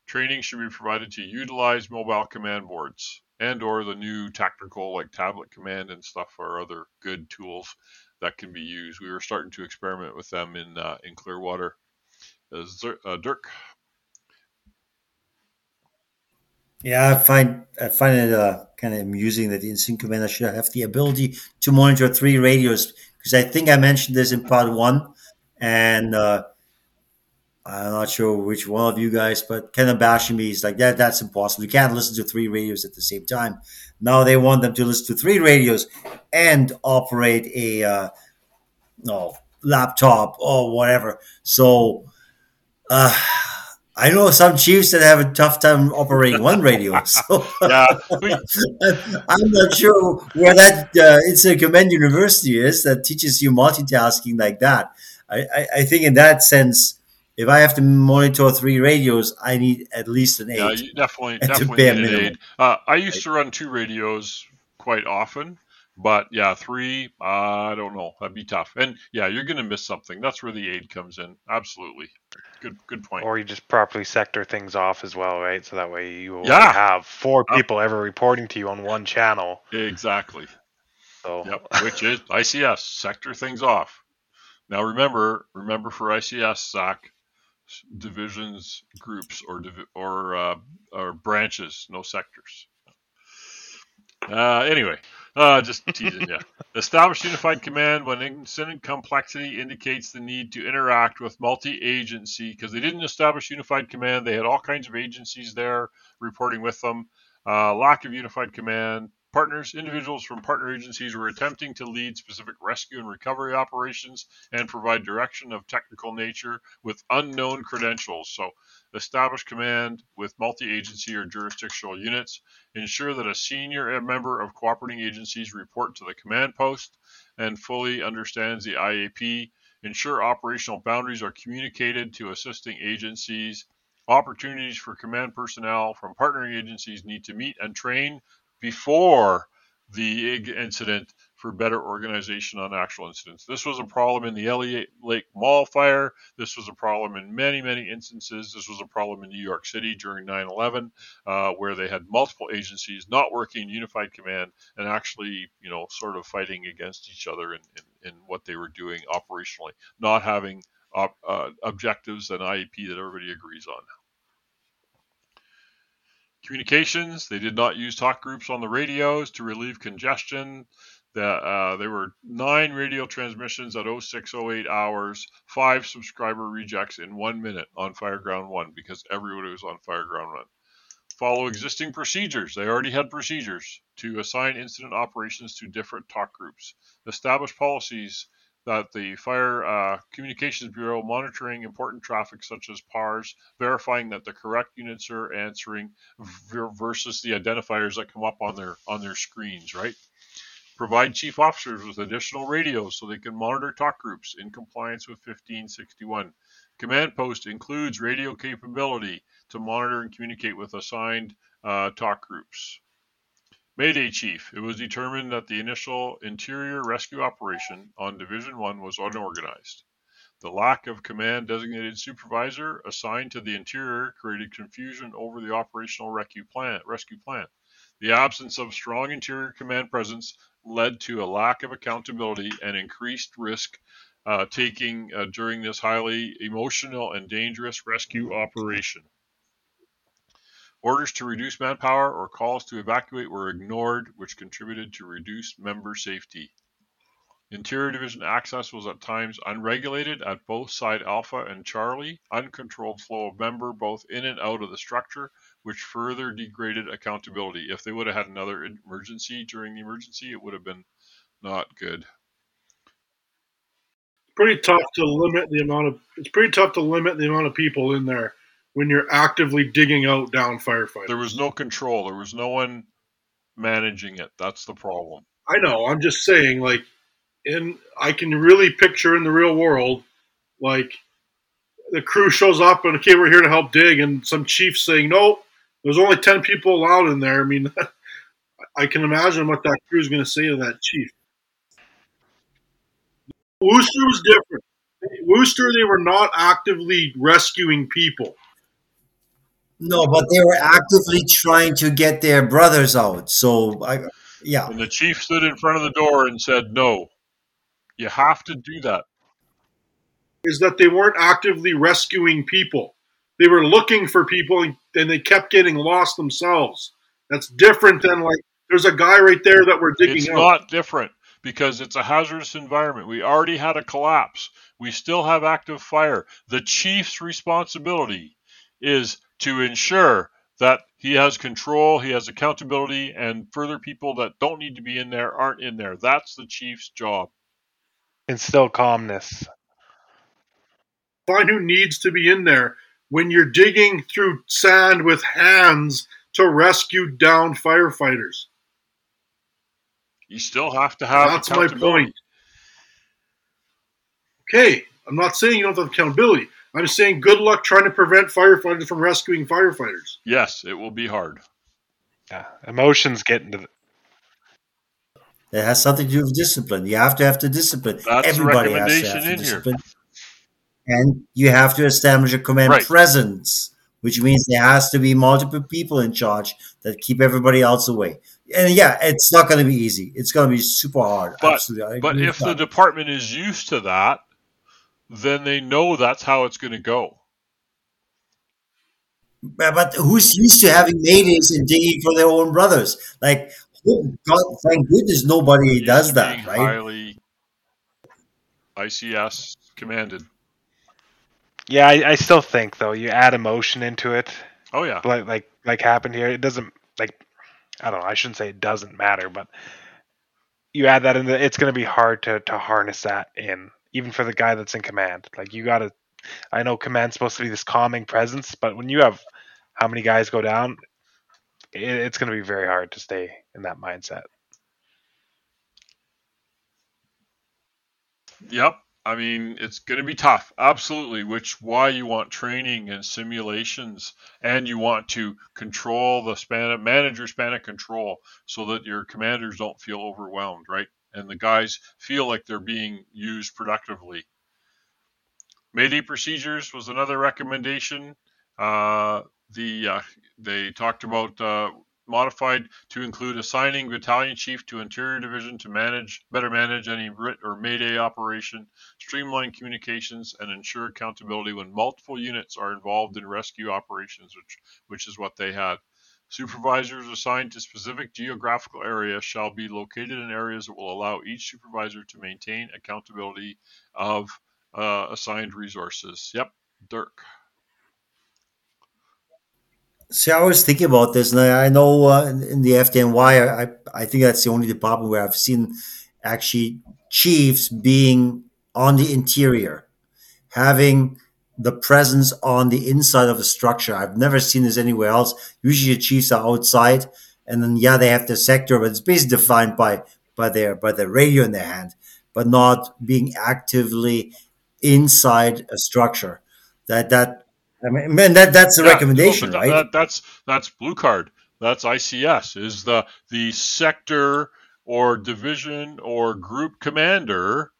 Training should be provided to utilize mobile command boards and or the new tactical like tablet command and stuff are other good tools that can be used. We were starting to experiment with them in uh, in Clearwater. Uh, Dirk. Yeah, I find I find it uh, kind of amusing that the incident commander should have the ability to monitor three radios because I think I mentioned this in part one, and uh, I'm not sure which one of you guys, but kind of bashing me is like that. That's impossible. You can't listen to three radios at the same time. Now they want them to listen to three radios and operate a uh, no laptop or whatever. So uh, I know some chiefs that have a tough time operating one radio. So yeah, I'm not sure where that uh, Incident Command University is that teaches you multitasking like that. I, I, I, think in that sense, if I have to monitor three radios, I need at least an aide. Yeah, you definitely, definitely need an aide. Uh, I used to run two radios quite often. But yeah, three, uh, I don't know. That'd be tough. And yeah, you're going to miss something. That's where the aide comes in. Absolutely. Good good point. Or you just properly sector things off as well, right? So that way you yeah. have four people ever reporting to you on one channel. Exactly. So Yep, which is ICS, sector things off. Now remember, remember for ICS, SAC, divisions, groups, or or uh, or branches, no sectors. Uh, anyway, uh, just teasing you. Establish unified command when incident complexity indicates the need to interact with multi-agency because they didn't establish unified command. They had all kinds of agencies there reporting with them. Uh, lack of unified command. Partners, individuals from partner agencies were attempting to lead specific rescue and recovery operations and provide direction of technical nature with unknown credentials. So establish command with multi-agency or jurisdictional units, ensure that a senior member of cooperating agencies report to the command post and fully understands the IAP, ensure operational boundaries are communicated to assisting agencies, opportunities for command personnel from partnering agencies need to meet and train before the IG incident for better organization on actual incidents. This was a problem in the Elliot Lake Mall fire. This was a problem in many, many instances. This was a problem in New York City during 9 11, uh, where they had multiple agencies not working in unified command and actually, you know, sort of fighting against each other in, in, in what they were doing operationally, not having uh, objectives and IAP that everybody agrees on. Communications, they did not use talk groups on the radios to relieve congestion. Uh, there were nine radio transmissions at 0608 hours, five subscriber rejects in one minute on Fireground 1 because everybody was on Fireground 1. Follow existing procedures. They already had procedures to assign incident operations to different talk groups. Establish policies that the Fire uh, Communications Bureau monitoring important traffic such as PARs, verifying that the correct units are answering versus the identifiers that come up on their on their screens, right? Provide chief officers with additional radios so they can monitor talk groups in compliance with 1561. Command post includes radio capability to monitor and communicate with assigned uh, talk groups. Mayday Chief. It was determined that the initial interior rescue operation on Division 1 was unorganized. The lack of command designated supervisor assigned to the interior created confusion over the operational rescue plan. The absence of strong interior command presence led to a lack of accountability and increased risk uh, taking uh, during this highly emotional and dangerous rescue operation. Orders to reduce manpower or calls to evacuate were ignored, which contributed to reduced member safety. Interior Division access was at times unregulated at both Side Alpha and Charlie, uncontrolled flow of member both in and out of the structure, which further degraded accountability. If they would have had another emergency during the emergency, it would have been not good. Pretty tough to limit the amount of. It's pretty tough to limit the amount of people in there when you're actively digging out down firefighters. There was no control. There was no one managing it. That's the problem. I know. I'm just saying, like, in I can really picture in the real world, like, the crew shows up and okay, we're here to help dig, and some chief saying, no, there's only ten people allowed in there. I mean, I can imagine what that crew is going to say to that chief. Worcester was different. Worcester, they were not actively rescuing people. No, but they were actively trying to get their brothers out. So, I, yeah. And the chief stood in front of the door and said, "No, you have to do that." Is that they weren't actively rescuing people? They were looking for people, and they kept getting lost themselves. That's different than like there's a guy right there that we're digging it's out. not different because it's a hazardous environment. We already had a collapse. We still have active fire. The chief's responsibility is to ensure that he has control, he has accountability, and further people that don't need to be in there aren't in there. That's the chief's job. Instill calmness. Find who needs to be in there. when you're digging through sand with hands to rescue down firefighters. You still have to have. That's my point. Okay, I'm not saying you don't have accountability. I'm saying good luck trying to prevent firefighters from rescuing firefighters. Yes, it will be hard. Yeah, emotions get into the, it has something to do with discipline. You have to have the discipline. That's Everybody has to have the discipline. Here. And you have to establish a command right. presence, which means there has to be multiple people in charge that keep everybody else away. And yeah, it's not going to be easy. It's going to be super hard. But, Absolutely. but if the department is used to that, then they know that's how it's going to go. But who's used to having maydays and digging for their own brothers? Like God, thank goodness nobody does that, right? Highly ICS commanded. Yeah, I, I, still think though you add emotion into it. Oh yeah, like like like happened here. It doesn't like I don't know. I shouldn't say it doesn't matter, but you add that in, it's going to be hard to to harness that in, even for the guy that's in command. Like you got to. I know command's supposed to be this calming presence, but when you have how many guys go down, it, it's going to be very hard to stay in that mindset. Yep. I mean, it's going to be tough, absolutely. Which why you want training and simulations, and you want to control the span of manager span of control, so that your commanders don't feel overwhelmed, right? And the guys feel like they're being used productively. Mayday procedures was another recommendation. Uh, the uh, they talked about uh, modified to include assigning battalion chief to interior division to manage better manage any RIT or mayday operation streamline communications and ensure accountability when multiple units are involved in rescue operations which which is what they had supervisors assigned to specific geographical areas shall be located in areas that will allow each supervisor to maintain accountability of uh, assigned resources. Yep dirk. See, I was thinking about this, and I, know uh, in, the FDNY, I, I think that's the only department where I've seen actually chiefs being on the interior, having the presence on the inside of a structure. I've never seen this anywhere else. Usually, the chiefs are outside, and then yeah, they have the sector, but it's basically defined by by their by their radio in their hand, but not being actively inside a structure. That that I mean, man, that that's the yeah, recommendation, right? That, that's that's blue card. That's ICS. Is the the sector or division or group commander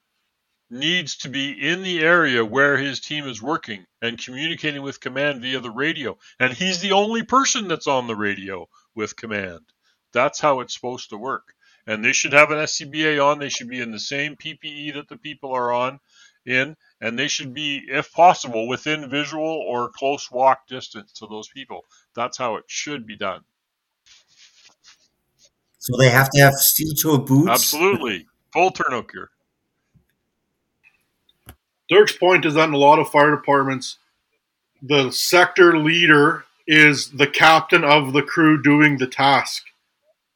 needs to be in the area where his team is working and communicating with command via the radio. And he's the only person that's on the radio with command. That's how it's supposed to work. And they should have an SCBA on. They should be in the same PPE that the people are on in, and they should be, if possible, within visual or close walk distance to those people. That's how it should be done. So they have to have steel toe boots. Absolutely, full turnout gear. Dirk's point is that in a lot of fire departments, the sector leader is the captain of the crew doing the task.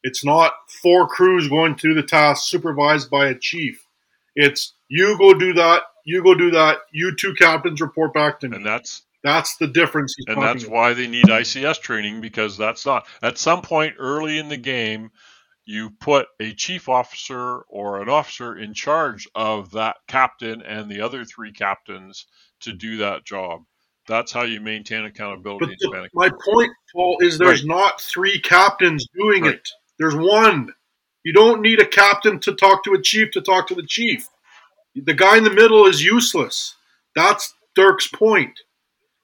It's not four crews going through the task supervised by a chief. It's you go do that, you go do that. You two captains report back to me. And that's that's the difference. and that's about. why they need ICS training because that's not at some point early in the game. You put a chief officer or an officer in charge of that captain and the other three captains to do that job. That's how you maintain accountability. The, my point, Paul, is there's right. not three captains doing right. it. There's one. You don't need a captain to talk to a chief to talk to the chief. The guy in the middle is useless. That's Dirk's point.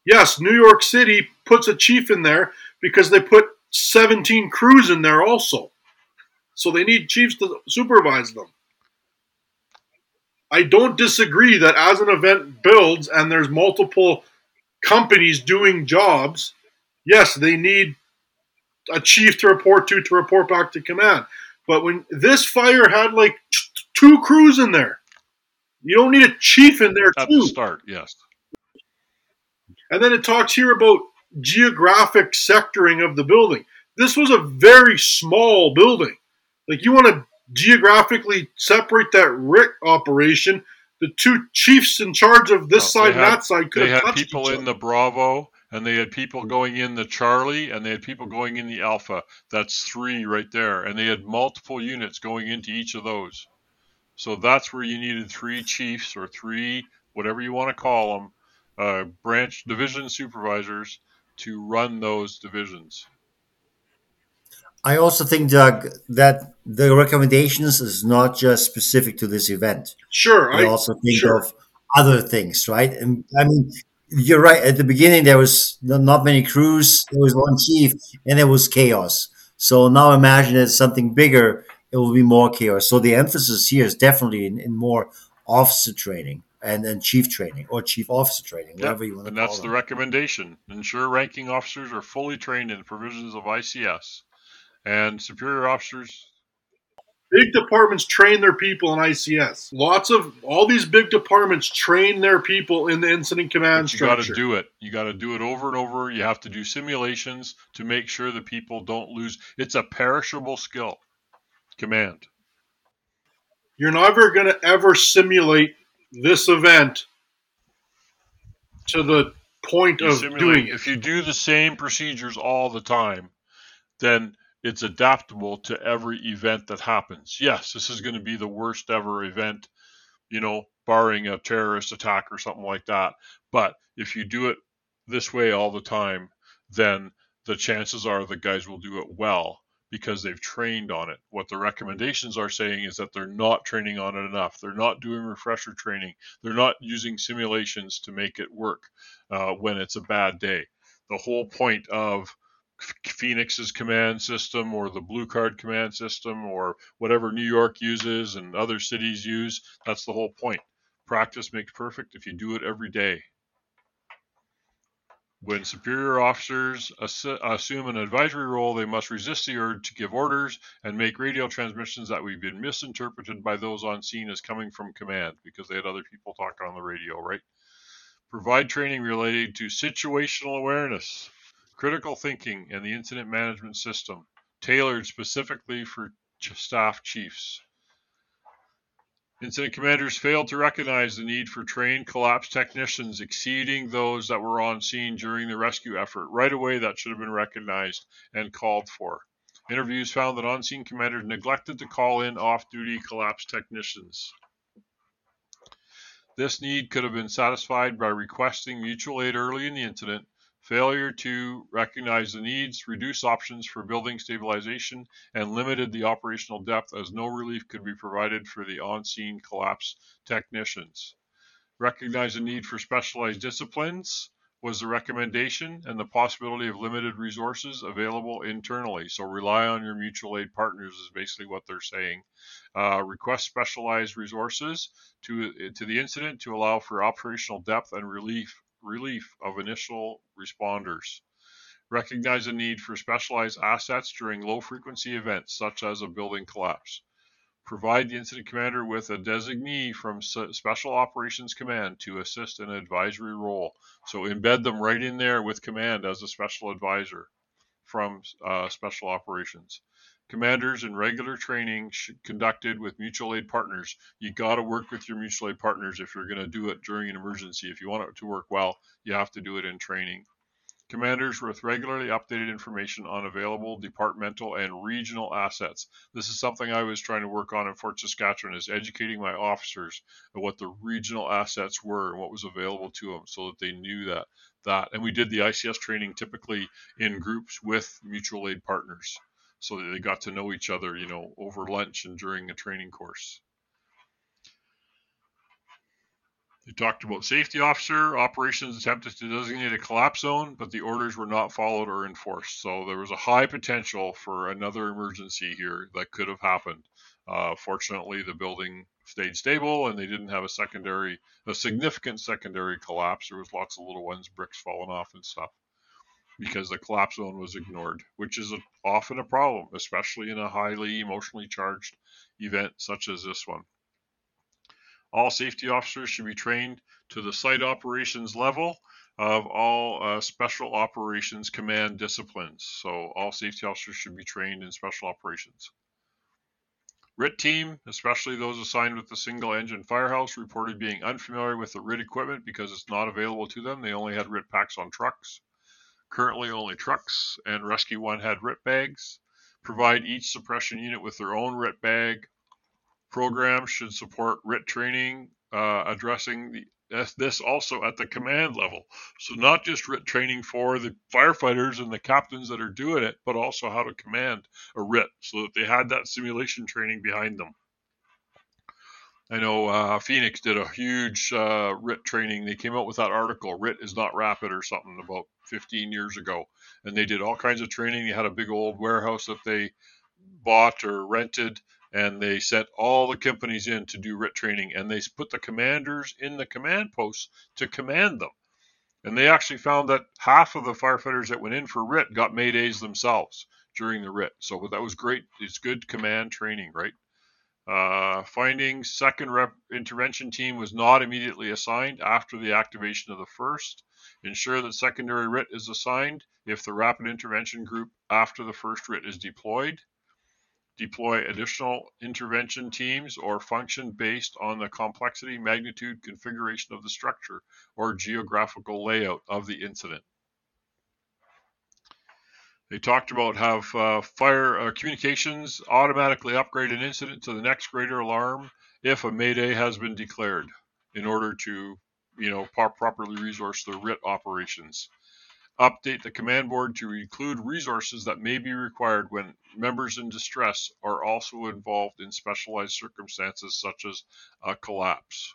Yes, New York City puts a chief in there because they put 17 crews in there also. So they need chiefs to supervise them. I don't disagree that as an event builds and there's multiple companies doing jobs, yes, they need a chief to report to to report back to command. But when this fire had like t- two crews in there, you don't need a chief in there At too. The start, yes. And then it talks here about geographic sectoring of the building. This was a very small building. Like you want to geographically separate that RIT operation. The two chiefs in charge of this no, side had, and that side could have had people in the Bravo and they had people going in the Charlie and they had people going in the Alpha. That's three right there. And they had multiple units going into each of those. So that's where you needed three chiefs or three, whatever you want to call them, uh, branch division supervisors to run those divisions. I also think, Doug, that the recommendations is not just specific to this event. Sure, I also think sure. of other things, right? And I mean, you're right. At the beginning, there was not many crews. There was one chief, and it was chaos. So now imagine it's something bigger. It will be more chaos. So the emphasis here is definitely in, in more officer training and then chief training or chief officer training, whatever you want to and that's them. the recommendation. Ensure ranking officers are fully trained in the provisions of ICS, and superior officers Big departments train their people in ICS. Lots of all these big departments train their people in the incident command but you structure. got to do it. You got to do it over and over. You have to do simulations to make sure the people don't lose. It's a perishable skill. Command. You're never going to ever simulate this event to the point you of doing it. If you do the same procedures all the time, then it's adaptable to every event that happens. Yes, this is going to be the worst ever event, you know, barring a terrorist attack or something like that. But if you do it this way all the time, then the chances are the guys will do it well because they've trained on it. What the recommendations are saying is that they're not training on it enough. They're not doing refresher training. They're not using simulations to make it work uh, when it's a bad day. The whole point of Phoenix's command system or the Blue Card command system or whatever New York uses and other cities use. That's the whole point. Practice makes perfect if you do it every day. When superior officers assume an advisory role, they must resist the urge to give orders and make radio transmissions that we've been misinterpreted by those on scene as coming from command because they had other people talking on the radio, right? Provide training related to situational awareness critical thinking, and the incident management system, tailored specifically for staff chiefs. Incident commanders failed to recognize the need for trained collapse technicians exceeding those that were on scene during the rescue effort. Right away, that should have been recognized and called for. Interviews found that on scene commanders neglected to call in off duty collapse technicians. This need could have been satisfied by requesting mutual aid early in the incident failure to recognize the needs, reduce options for building stabilization, and limited the operational depth as no relief could be provided for the on-scene collapse technicians. Recognize the need for specialized disciplines was the recommendation and the possibility of limited resources available internally. So rely on your mutual aid partners is basically what they're saying. Uh, request specialized resources to to the incident to allow for operational depth and relief relief of initial responders. Recognize the need for specialized assets during low frequency events such as a building collapse. Provide the incident commander with a designee from Special Operations Command to assist in an advisory role. So embed them right in there with command as a special advisor from uh, Special Operations commanders and regular training conducted with mutual aid partners. You got to work with your mutual aid partners if you're going to do it during an emergency. If you want it to work well, you have to do it in training. Commanders with regularly updated information on available departmental and regional assets. This is something I was trying to work on in Fort Saskatchewan is educating my officers of what the regional assets were and what was available to them so that they knew that that and we did the ICS training typically in groups with mutual aid partners so that they got to know each other, you know, over lunch and during a training course. They talked about safety officer. Operations attempted to designate a collapse zone, but the orders were not followed or enforced. So there was a high potential for another emergency here that could have happened. Uh, fortunately, the building stayed stable and they didn't have a secondary, a significant secondary collapse. There was lots of little ones, bricks falling off and stuff because the collapse zone was ignored, which is often a problem, especially in a highly emotionally charged event such as this one. All safety officers should be trained to the site operations level of all uh, special operations command disciplines. So all safety officers should be trained in special operations. RIT team, especially those assigned with the single engine firehouse, reported being unfamiliar with the RIT equipment because it's not available to them. They only had RIT packs on trucks. Currently, only trucks and Rescue One had RIT bags. Provide each suppression unit with their own RIT bag. Program should support RIT training, uh, addressing the this also at the command level. So not just RIT training for the firefighters and the captains that are doing it, but also how to command a RIT so that they had that simulation training behind them. I know uh, Phoenix did a huge uh, RIT training. They came out with that article, RIT is not rapid or something about 15 years ago. And they did all kinds of training. They had a big old warehouse that they bought or rented and they sent all the companies in to do RIT training and they put the commanders in the command posts to command them. And they actually found that half of the firefighters that went in for RIT got Maydays themselves during the RIT. So that was great. It's good command training, right? Uh, findings second rep intervention team was not immediately assigned after the activation of the first. Ensure that secondary RIT is assigned if the rapid intervention group after the first RIT is deployed deploy additional intervention teams or function based on the complexity, magnitude, configuration of the structure, or geographical layout of the incident. They talked about have uh, fire uh, communications automatically upgrade an incident to the next greater alarm if a mayday has been declared in order to, you know, properly resource the RIT operations update the command board to include resources that may be required when members in distress are also involved in specialized circumstances such as a collapse.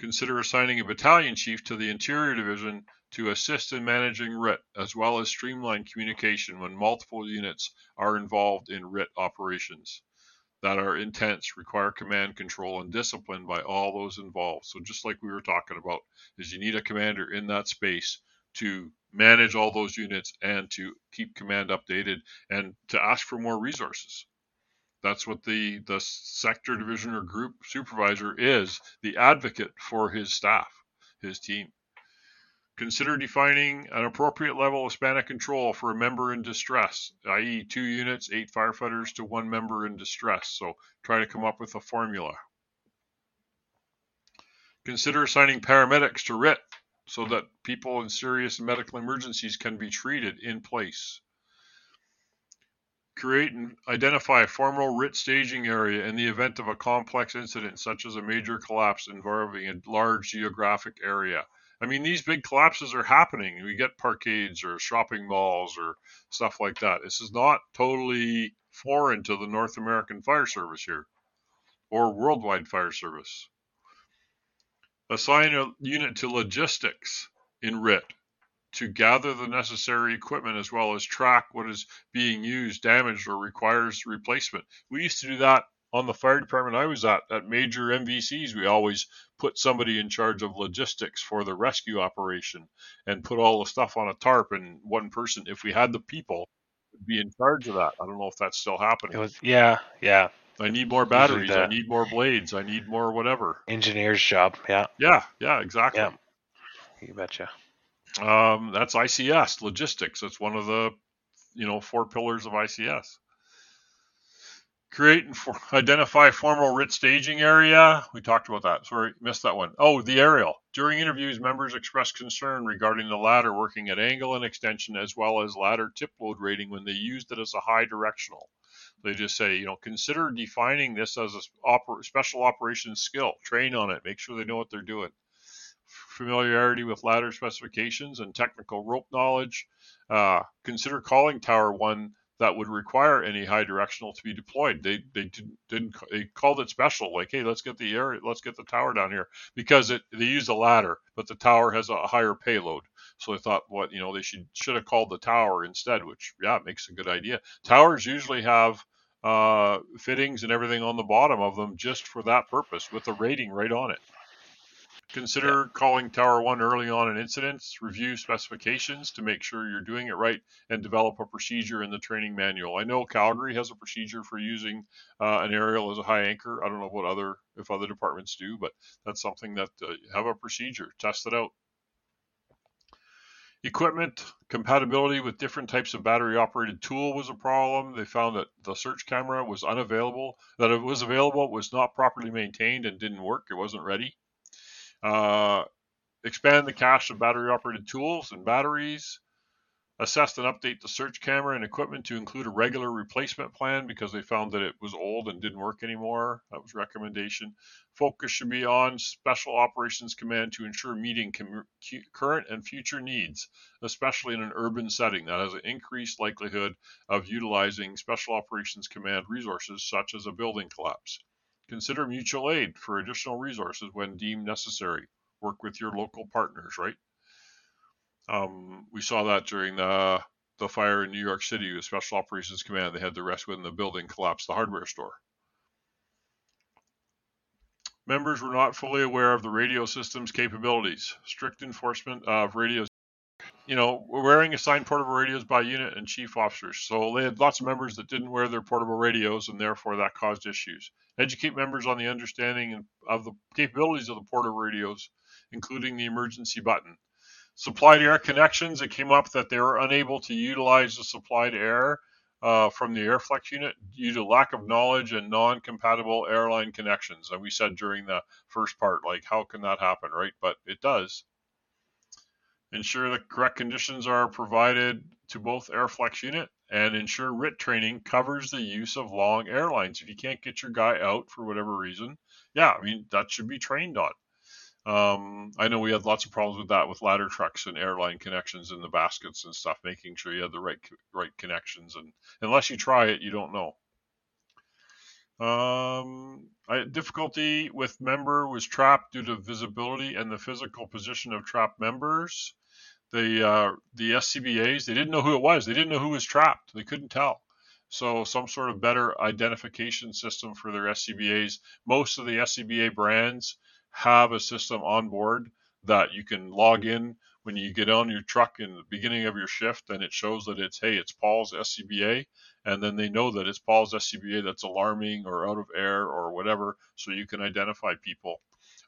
Consider assigning a battalion chief to the Interior Division to assist in managing RIT as well as streamline communication when multiple units are involved in RIT operations that are intense, require command control and discipline by all those involved. So just like we were talking about, is you need a commander in that space to manage all those units and to keep command updated and to ask for more resources. That's what the, the sector division or group supervisor is the advocate for his staff, his team. Consider defining an appropriate level of span of control for a member in distress, i.e., two units, eight firefighters to one member in distress. So try to come up with a formula. Consider assigning paramedics to RIT so that people in serious medical emergencies can be treated in place. Create and identify a formal RIT staging area in the event of a complex incident, such as a major collapse involving a large geographic area. I mean, these big collapses are happening. We get parkades or shopping malls or stuff like that. This is not totally foreign to the North American Fire Service here or worldwide fire service. Assign a unit to logistics in RIT to gather the necessary equipment as well as track what is being used, damaged, or requires replacement. We used to do that on the fire department I was at, at major MVCs. We always put somebody in charge of logistics for the rescue operation and put all the stuff on a tarp, and one person, if we had the people, would be in charge of that. I don't know if that's still happening. It was, yeah, yeah. I need more batteries. I need more blades. I need more whatever. Engineer's job. Yeah. Yeah. Yeah. Exactly. Yeah. You betcha. Um, that's ICS logistics. That's one of the, you know, four pillars of ICS. Create and for, identify formal RIT staging area. We talked about that. Sorry, missed that one. Oh, the aerial. During interviews, members expressed concern regarding the ladder working at angle and extension as well as ladder tip load rating when they used it as a high directional. They just say, you know, consider defining this as a oper- special operations skill. Train on it. Make sure they know what they're doing. Familiarity with ladder specifications and technical rope knowledge. Uh, consider calling tower one that would require any high directional to be deployed. They they didn't, they called it special, like hey, let's get the aerial, let's get the tower down here because it they use a ladder, but the tower has a higher payload. So I thought, what you know, they should should have called the tower instead, which yeah, makes a good idea. Towers usually have uh, fittings and everything on the bottom of them just for that purpose, with a rating right on it. Consider yeah. calling Tower 1 early on in incidents, review specifications to make sure you're doing it right, and develop a procedure in the training manual. I know Calgary has a procedure for using uh, an aerial as a high anchor. I don't know what other if other departments do, but that's something that uh, have a procedure. Test it out. Equipment compatibility with different types of battery operated tool was a problem. They found that the search camera was unavailable, that it was available, was not properly maintained and didn't work. It wasn't ready. Uh, expand the cache of battery operated tools and batteries. Assess and update the search camera and equipment to include a regular replacement plan because they found that it was old and didn't work anymore. That was recommendation. Focus should be on Special Operations Command to ensure meeting com- current and future needs, especially in an urban setting that has an increased likelihood of utilizing Special Operations Command resources such as a building collapse. Consider mutual aid for additional resources when deemed necessary. Work with your local partners, right? Um, we saw that during the the fire in New York City with Special Operations Command. They had to rescue in the building collapse the hardware store. Members were not fully aware of the radio system's capabilities. Strict enforcement of radios. You know, we're wearing assigned portable radios by unit and chief officers. So they had lots of members that didn't wear their portable radios, and therefore that caused issues. Educate members on the understanding of the capabilities of the portable radios, including the emergency button supplied air connections, it came up that they were unable to utilize the supplied air uh, from the Airflex unit due to lack of knowledge and non-compatible airline connections. And we said during the first part, like, how can that happen, right? But it does. Ensure the correct conditions are provided to both Airflex unit and ensure RIT training covers the use of long airlines. If you can't get your guy out for whatever reason, yeah, I mean, that should be trained on. Um, I know we had lots of problems with that with ladder trucks and airline connections in the baskets and stuff, making sure you had the right right connections. And unless you try it, you don't know. Um, I, difficulty with member was trapped due to visibility and the physical position of trapped members. The uh, the SCBA's they didn't know who it was. They didn't know who was trapped. They couldn't tell. So some sort of better identification system for their SCBA's. Most of the SCBA brands have a system on board that you can log in when you get on your truck in the beginning of your shift and it shows that it's hey it's paul's scba and then they know that it's paul's scba that's alarming or out of air or whatever so you can identify people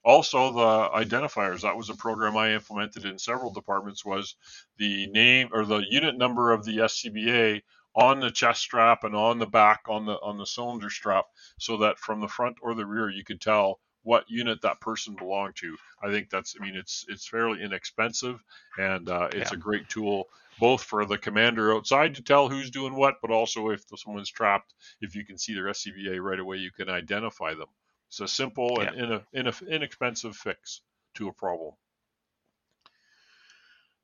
also the identifiers that was a program i implemented in several departments was the name or the unit number of the scba on the chest strap and on the back on the on the cylinder strap so that from the front or the rear you could tell what unit that person belonged to. I think that's, I mean, it's it's fairly inexpensive and uh, it's yeah. a great tool both for the commander outside to tell who's doing what, but also if someone's trapped, if you can see their SCBA right away, you can identify them. It's a simple and yeah. in a, inexpensive fix to a problem.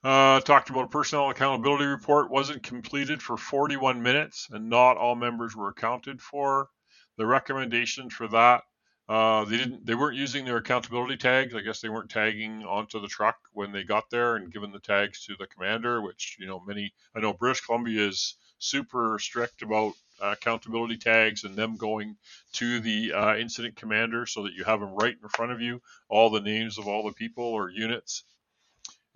Uh, talked about a personnel accountability report wasn't completed for 41 minutes and not all members were accounted for. The recommendation for that uh, they didn't. They weren't using their accountability tags. I guess they weren't tagging onto the truck when they got there and giving the tags to the commander. Which you know, many. I know British Columbia is super strict about uh, accountability tags and them going to the uh, incident commander so that you have them right in front of you, all the names of all the people or units.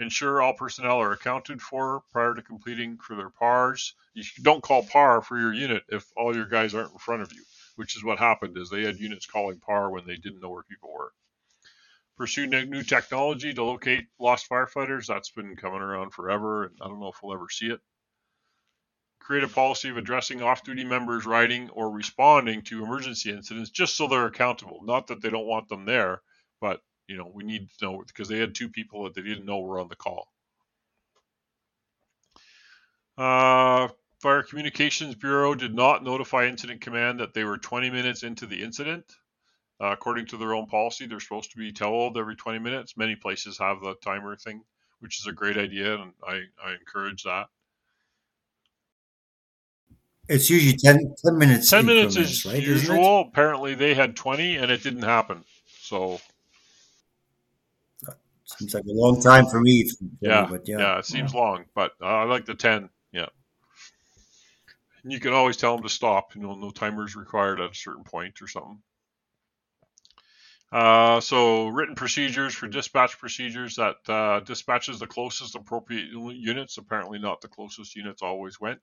Ensure all personnel are accounted for prior to completing for their PARs. You don't call PAR for your unit if all your guys aren't in front of you which is what happened is they had units calling par when they didn't know where people were. Pursue new technology to locate lost firefighters. That's been coming around forever, and I don't know if we'll ever see it. Create a policy of addressing off-duty members riding or responding to emergency incidents, just so they're accountable. Not that they don't want them there, but you know we need to know because they had two people that they didn't know were on the call. Uh, Fire Communications Bureau did not notify Incident Command that they were 20 minutes into the incident. Uh, according to their own policy, they're supposed to be told every 20 minutes. Many places have the timer thing, which is a great idea, and I, I encourage that. It's usually 10, 10 minutes. 10 minutes is right, usual. Apparently, they had 20 and it didn't happen. So. Seems like a long time for me. Yeah, but yeah, yeah, it seems yeah. long, but uh, I like the 10. Yeah. And you can always tell them to stop. You know, no timers required at a certain point or something. Uh, so written procedures for dispatch procedures that uh, dispatches the closest appropriate units. Apparently, not the closest units always went.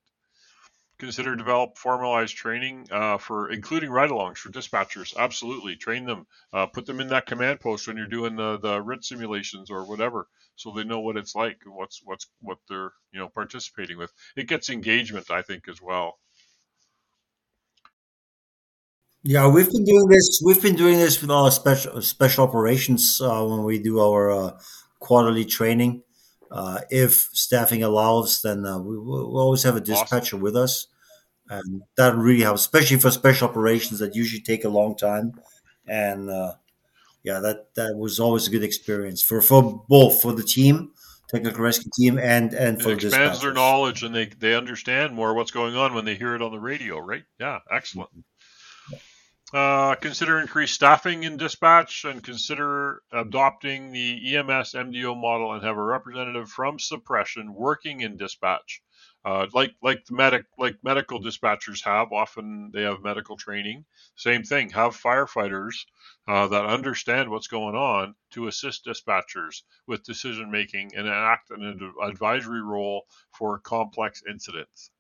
Consider develop formalized training uh, for including ride-alongs for dispatchers. Absolutely, train them. Uh, put them in that command post when you're doing the the RIT simulations or whatever so they know what it's like what's what's what they're you know participating with. It gets engagement, I think, as well. Yeah, we've been doing this. We've been doing this with our special special operations uh, when we do our uh, quarterly training. Uh, if staffing allows, then uh, we will always have a dispatcher awesome. with us, and that really helps, especially for special operations that usually take a long time. And uh, yeah, that that was always a good experience for for both for the team, technical rescue team, and and for it expands their knowledge and they they understand more what's going on when they hear it on the radio, right? Yeah, excellent. Uh, consider increased staffing in dispatch and consider adopting the EMS MDO model and have a representative from suppression working in dispatch. Uh, like like the medic like medical dispatchers have often they have medical training same thing have firefighters uh, that understand what's going on to assist dispatchers with decision making and act in an advisory role for complex incidents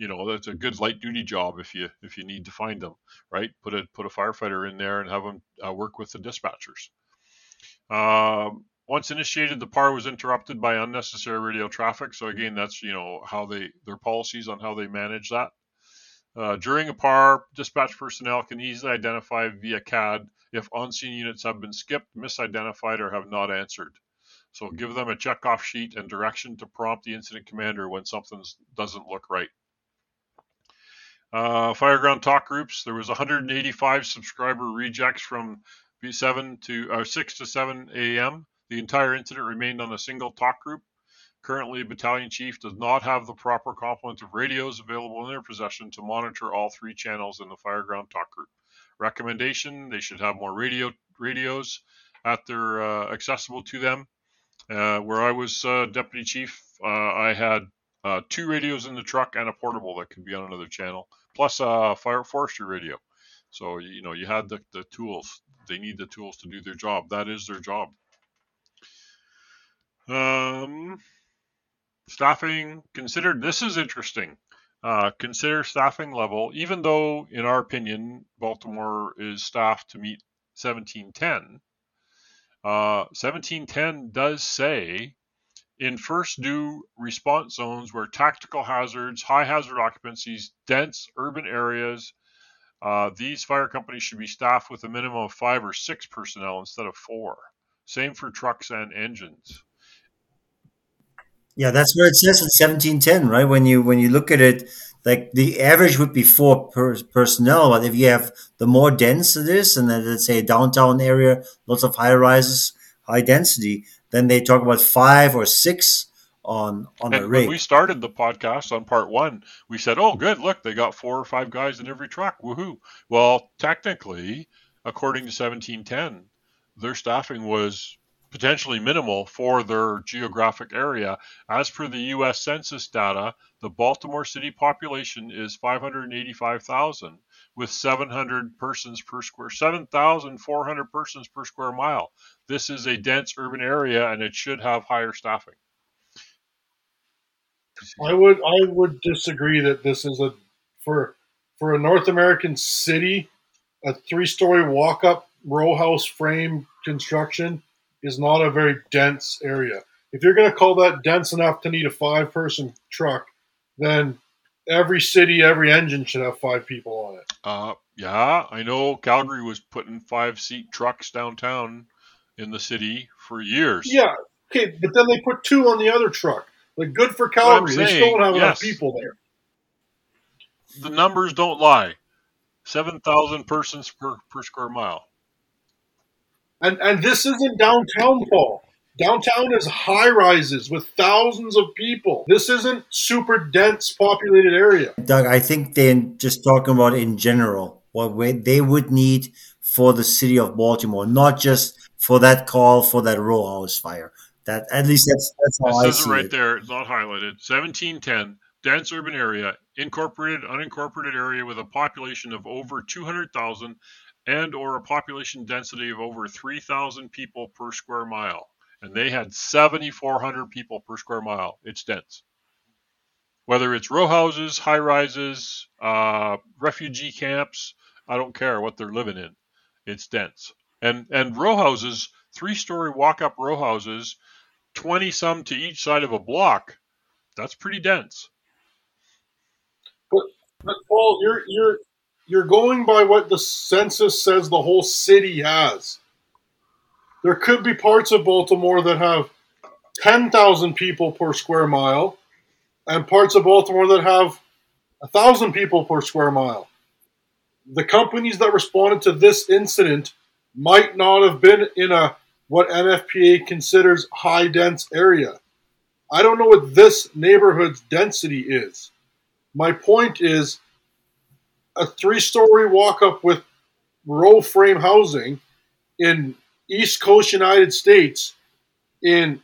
you know that's a good light duty job if you if you need to find them right? Put a put a firefighter in there and have them uh, work with the dispatchers. Um, once initiated the par was interrupted by unnecessary radio traffic. So again that's you know how they their policies on how they manage that. Uh, during a par dispatch personnel can easily identify via cad if on-scene units have been skipped misidentified or have not answered. So give them a check-off sheet and direction to prompt the incident commander when something doesn't look right uh, Fireground talk groups. There was 185 subscriber rejects from 7 to uh, 6 to 7 a.m. The entire incident remained on a single talk group. Currently, battalion chief does not have the proper complement of radios available in their possession to monitor all three channels in the Fireground talk group. Recommendation: They should have more radio radios at their uh, accessible to them. Uh, where I was uh, deputy chief, uh, I had uh, two radios in the truck and a portable that could be on another channel plus a fire forestry radio. So you know you had the, the tools. They need the tools to do their job. That is their job. Um, staffing considered. This is interesting. Uh, consider staffing level, even though, in our opinion, Baltimore is staffed to meet 1710. Uh, 1710 does say in first due response zones where tactical hazards, high hazard occupancies, dense urban areas, uh, these fire companies should be staffed with a minimum of five or six personnel instead of four. Same for trucks and engines. Yeah, that's where it says in seventeen ten, right? When you when you look at it, like the average would be four per personnel, but if you have the more dense it is, and then let's say a downtown area, lots of high rises, high density, then they talk about five or six on on and the rig. When we started the podcast on part one, we said, "Oh, good! Look, they got four or five guys in every truck. Woohoo!" Well, technically, according to 1710, their staffing was potentially minimal for their geographic area. As per the U.S. Census data, the Baltimore City population is 585,000 with 700 persons per square 7,400 persons per square mile. This is a dense urban area and it should have higher staffing. I would I would disagree that this is a for for a North American city, a three-story walk-up row house frame construction is not a very dense area. If you're going to call that dense enough to need a five-person truck, then every city, every engine should have five people on it. Uh, yeah, I know Calgary was putting five seat trucks downtown in the city for years. Yeah, okay, but then they put two on the other truck. Like, good for Calgary. Saying, they still don't have yes, enough people there. The numbers don't lie. 7,000 persons per, per square mile. And, and this isn't downtown, Paul. Downtown is high rises with thousands of people. This isn't super dense populated area. Doug, I think they're just talking about in general what they would need for the city of Baltimore, not just for that call for that row house fire. That at least that's that's how it I see it right it. there. It's not highlighted. Seventeen ten dense urban area, incorporated, unincorporated area with a population of over 200,000 and or a population density of over 3,000 people per square mile and they had 7,400 people per square mile. It's dense. Whether it's row houses, high rises, uh, refugee camps, I don't care what they're living in. It's dense. And and row houses, three story walk up row houses, 20 some to each side of a block, that's pretty dense. But, but Paul, you're you're you're going by what the census says the whole city has there could be parts of Baltimore that have 10,000 people per square mile, and parts of Baltimore that have 1,000 people per square mile. The companies that responded to this incident might not have been in a what NFPA considers high dense area. I don't know what this neighborhood's density is. My point is a three story walk up with row frame housing in East Coast United States in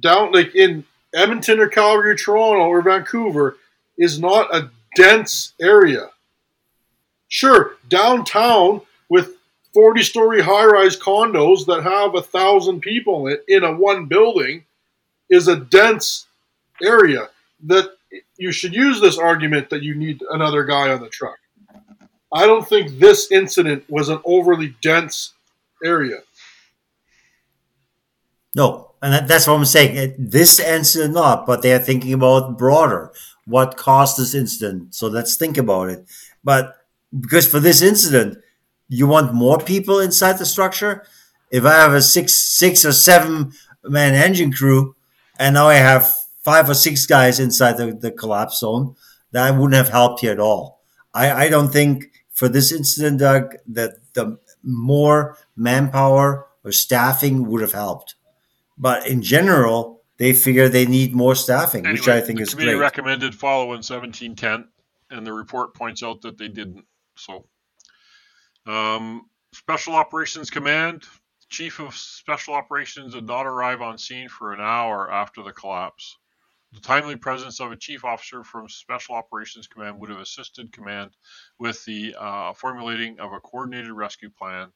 down like in Edmonton or Calgary or Toronto or Vancouver is not a dense area. Sure, downtown with 40 story high rise condos that have a thousand people in, a one building is a dense area that you should use this argument that you need another guy on the truck. I don't think this incident was an overly dense area. No, and that's what I'm saying. This incident not, but they are thinking about broader. What caused this incident? So let's think about it. But because for this incident, you want more people inside the structure. If I have a six, six or seven man engine crew, and now I have five or six guys inside the, the collapse zone, that wouldn't have helped you at all. I, I don't think for this incident, Doug, that the more manpower or staffing would have helped. But in general, they figure they need more staffing, anyway, which I think is great. Recommended following 1710, and the report points out that they didn't. So, um, Special Operations Command, Chief of Special Operations did not arrive on scene for an hour after the collapse. The timely presence of a chief officer from Special Operations Command would have assisted command with the uh, formulating of a coordinated rescue plan,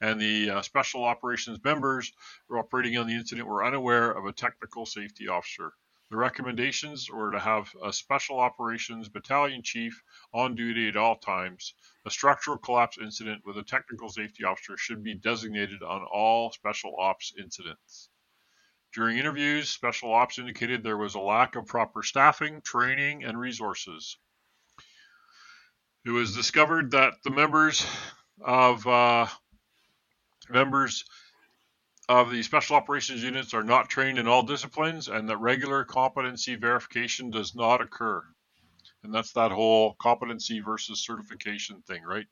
and the uh, Special Operations members operating on the incident were unaware of a technical safety officer. The recommendations were to have a Special Operations Battalion Chief on duty at all times. A structural collapse incident with a technical safety officer should be designated on all Special Ops incidents. During interviews, Special Ops indicated there was a lack of proper staffing, training, and resources. It was discovered that the members of uh, members of the special operations units are not trained in all disciplines and that regular competency verification does not occur. And that's that whole competency versus certification thing, right?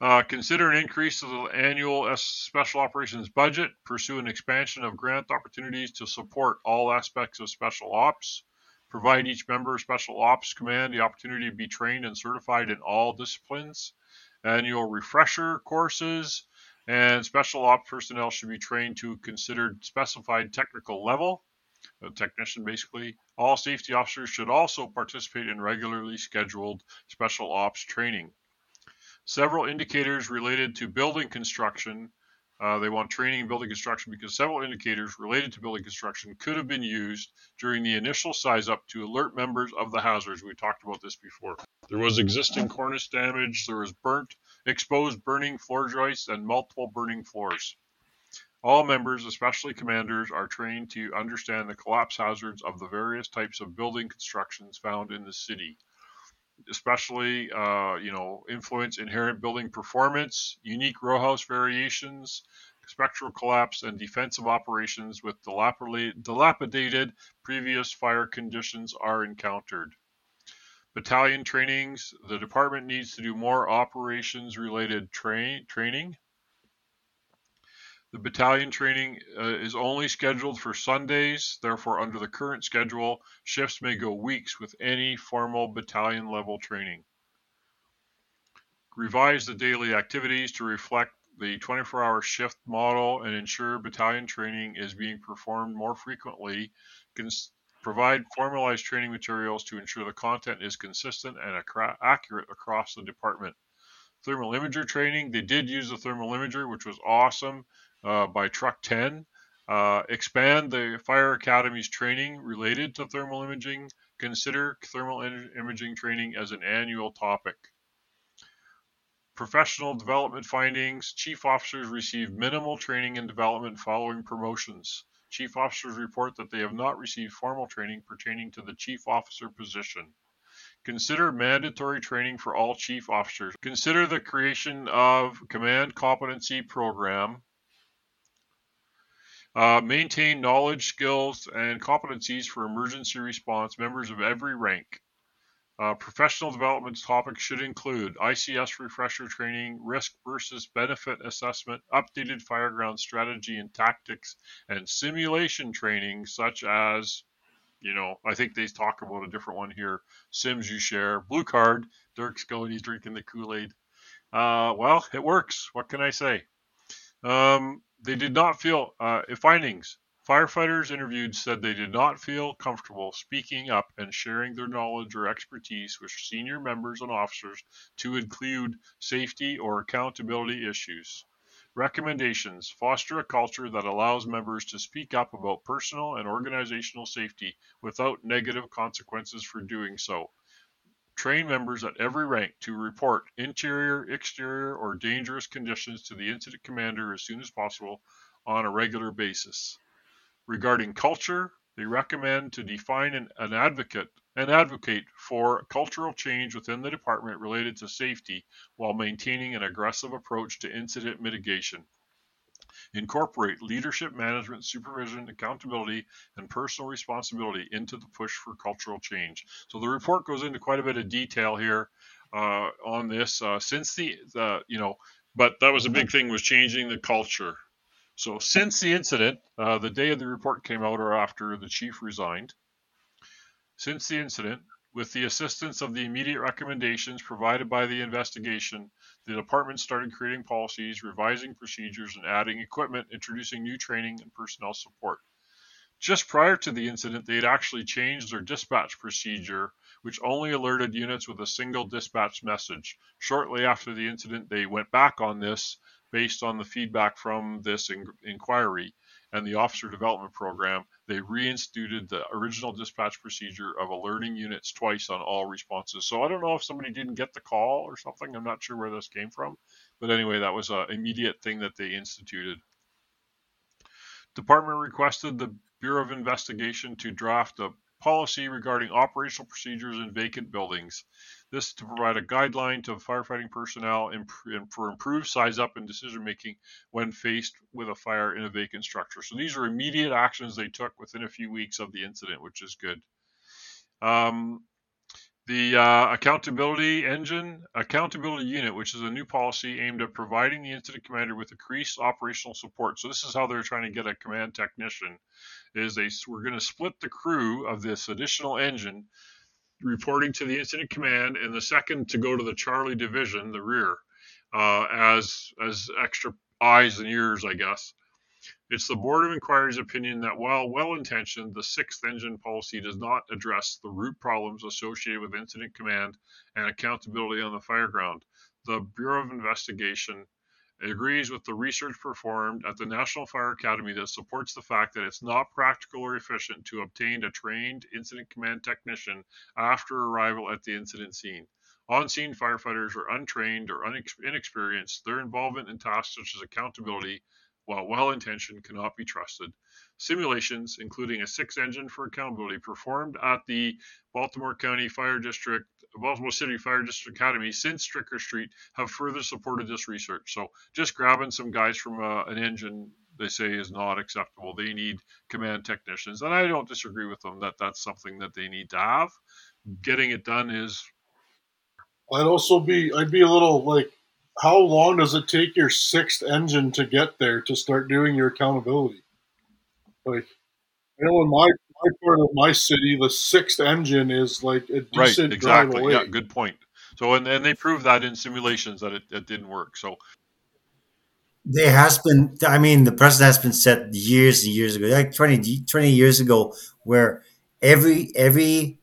Uh, consider an increase to the annual special operations budget. Pursue an expansion of grant opportunities to support all aspects of special ops. Provide each member of Special Ops Command the opportunity to be trained and certified in all disciplines. Annual refresher courses and special ops personnel should be trained to considered specified technical level. A technician, basically. All safety officers should also participate in regularly scheduled special ops training. Several indicators related to building construction. Uh, they want training in building construction because several indicators related to building construction could have been used during the initial size up to alert members of the hazards. We talked about this before. There was existing cornice damage, there was burnt, exposed burning floor joists, and multiple burning floors. All members, especially commanders, are trained to understand the collapse hazards of the various types of building constructions found in the city especially uh, you know influence inherent building performance, unique row house variations, spectral collapse, and defensive operations with dilapidated previous fire conditions are encountered. Battalion trainings. The department needs to do more operations related tra- training the battalion training uh, is only scheduled for Sundays, therefore, under the current schedule, shifts may go weeks with any formal battalion level training. Revise the daily activities to reflect the 24 hour shift model and ensure battalion training is being performed more frequently. Cons- provide formalized training materials to ensure the content is consistent and ac- accurate across the department. Thermal imager training, they did use the thermal imager, which was awesome uh, by Truck 10. Uh, expand the Fire Academy's training related to thermal imaging. Consider thermal imaging training as an annual topic. Professional development findings. Chief officers receive minimal training and development following promotions. Chief officers report that they have not received formal training pertaining to the chief officer position. Consider mandatory training for all chief officers. Consider the creation of command competency program Uh, maintain knowledge, skills, and competencies for emergency response members of every rank. Uh, professional development topics should include ICS refresher training, risk versus benefit assessment, updated fireground strategy and tactics, and simulation training such as, you know, I think they talk about a different one here. SimsUShare, blue card. Dirk's going, he's drinking the Kool Aid. Uh, well, it works. What can I say? Um, they did not feel uh, findings. Firefighters interviewed said they did not feel comfortable speaking up and sharing their knowledge or expertise with senior members and officers to include safety or accountability issues. Recommendations foster a culture that allows members to speak up about personal and organizational safety without negative consequences for doing so. Train members at every rank to report interior, exterior, or dangerous conditions to the incident commander as soon as possible on a regular basis. Regarding culture, they recommend to define an, an advocate and advocate for cultural change within the department related to safety while maintaining an aggressive approach to incident mitigation. Incorporate leadership management, supervision, accountability, and personal responsibility into the push for cultural change. So the report goes into quite a bit of detail here uh, on this uh, since the, the you know, but that was a big thing was changing the culture so since the incident, uh, the day of the report came out or after the chief resigned, since the incident, with the assistance of the immediate recommendations provided by the investigation, the department started creating policies, revising procedures, and adding equipment, introducing new training and personnel support. Just prior to the incident, they had actually changed their dispatch procedure, which only alerted units with a single dispatch message. Shortly after the incident, they went back on this based on the feedback from this in- inquiry and the officer development program, they reinstituted the original dispatch procedure of alerting units twice on all responses. So I don't know if somebody didn't get the call or something. I'm not sure where this came from. But anyway, that was an immediate thing that they instituted. Department requested the Bureau of Investigation to draft a policy regarding operational procedures in vacant buildings. This to provide a guideline to firefighting personnel and for improved size up and decision making when faced with a fire in a vacant structure. So these are immediate actions they took within a few weeks of the incident, which is good. Um, the uh, accountability engine, accountability unit, which is a new policy aimed at providing the incident commander with increased operational support. So this is how they're trying to get a command technician. Is they we're going to split the crew of this additional engine, reporting to the incident command, and the second to go to the Charlie division, the rear, uh, as as extra eyes and ears, I guess. It's the Board of Inquiry's opinion that while well intentioned, the sixth engine policy does not address the root problems associated with incident command and accountability on the fireground. The Bureau of Investigation agrees with the research performed at the National Fire Academy that supports the fact that it's not practical or efficient to obtain a trained incident command technician after arrival at the incident scene. On scene firefighters are untrained or inexperienced. Their involvement in tasks such as accountability while well intentioned, cannot be trusted. Simulations, including a six engine for accountability, performed at the Baltimore County Fire District, Baltimore City Fire District Academy since Stricker Street, have further supported this research. So just grabbing some guys from uh, an engine they say is not acceptable. They need command technicians, and I don't disagree with them that that's something that they need to have. Getting it done is. I'd also be I'd be a little like how long does it take your sixth engine to get there to start doing your accountability? Like, you know, in my part of my city, the sixth engine is like a decent right, exactly. drive away. Yeah, good point. So, and, and they proved that in simulations that it, it didn't work. So, there has been, I mean, the precedent has been set years and years ago, like 20, 20 years ago, where every every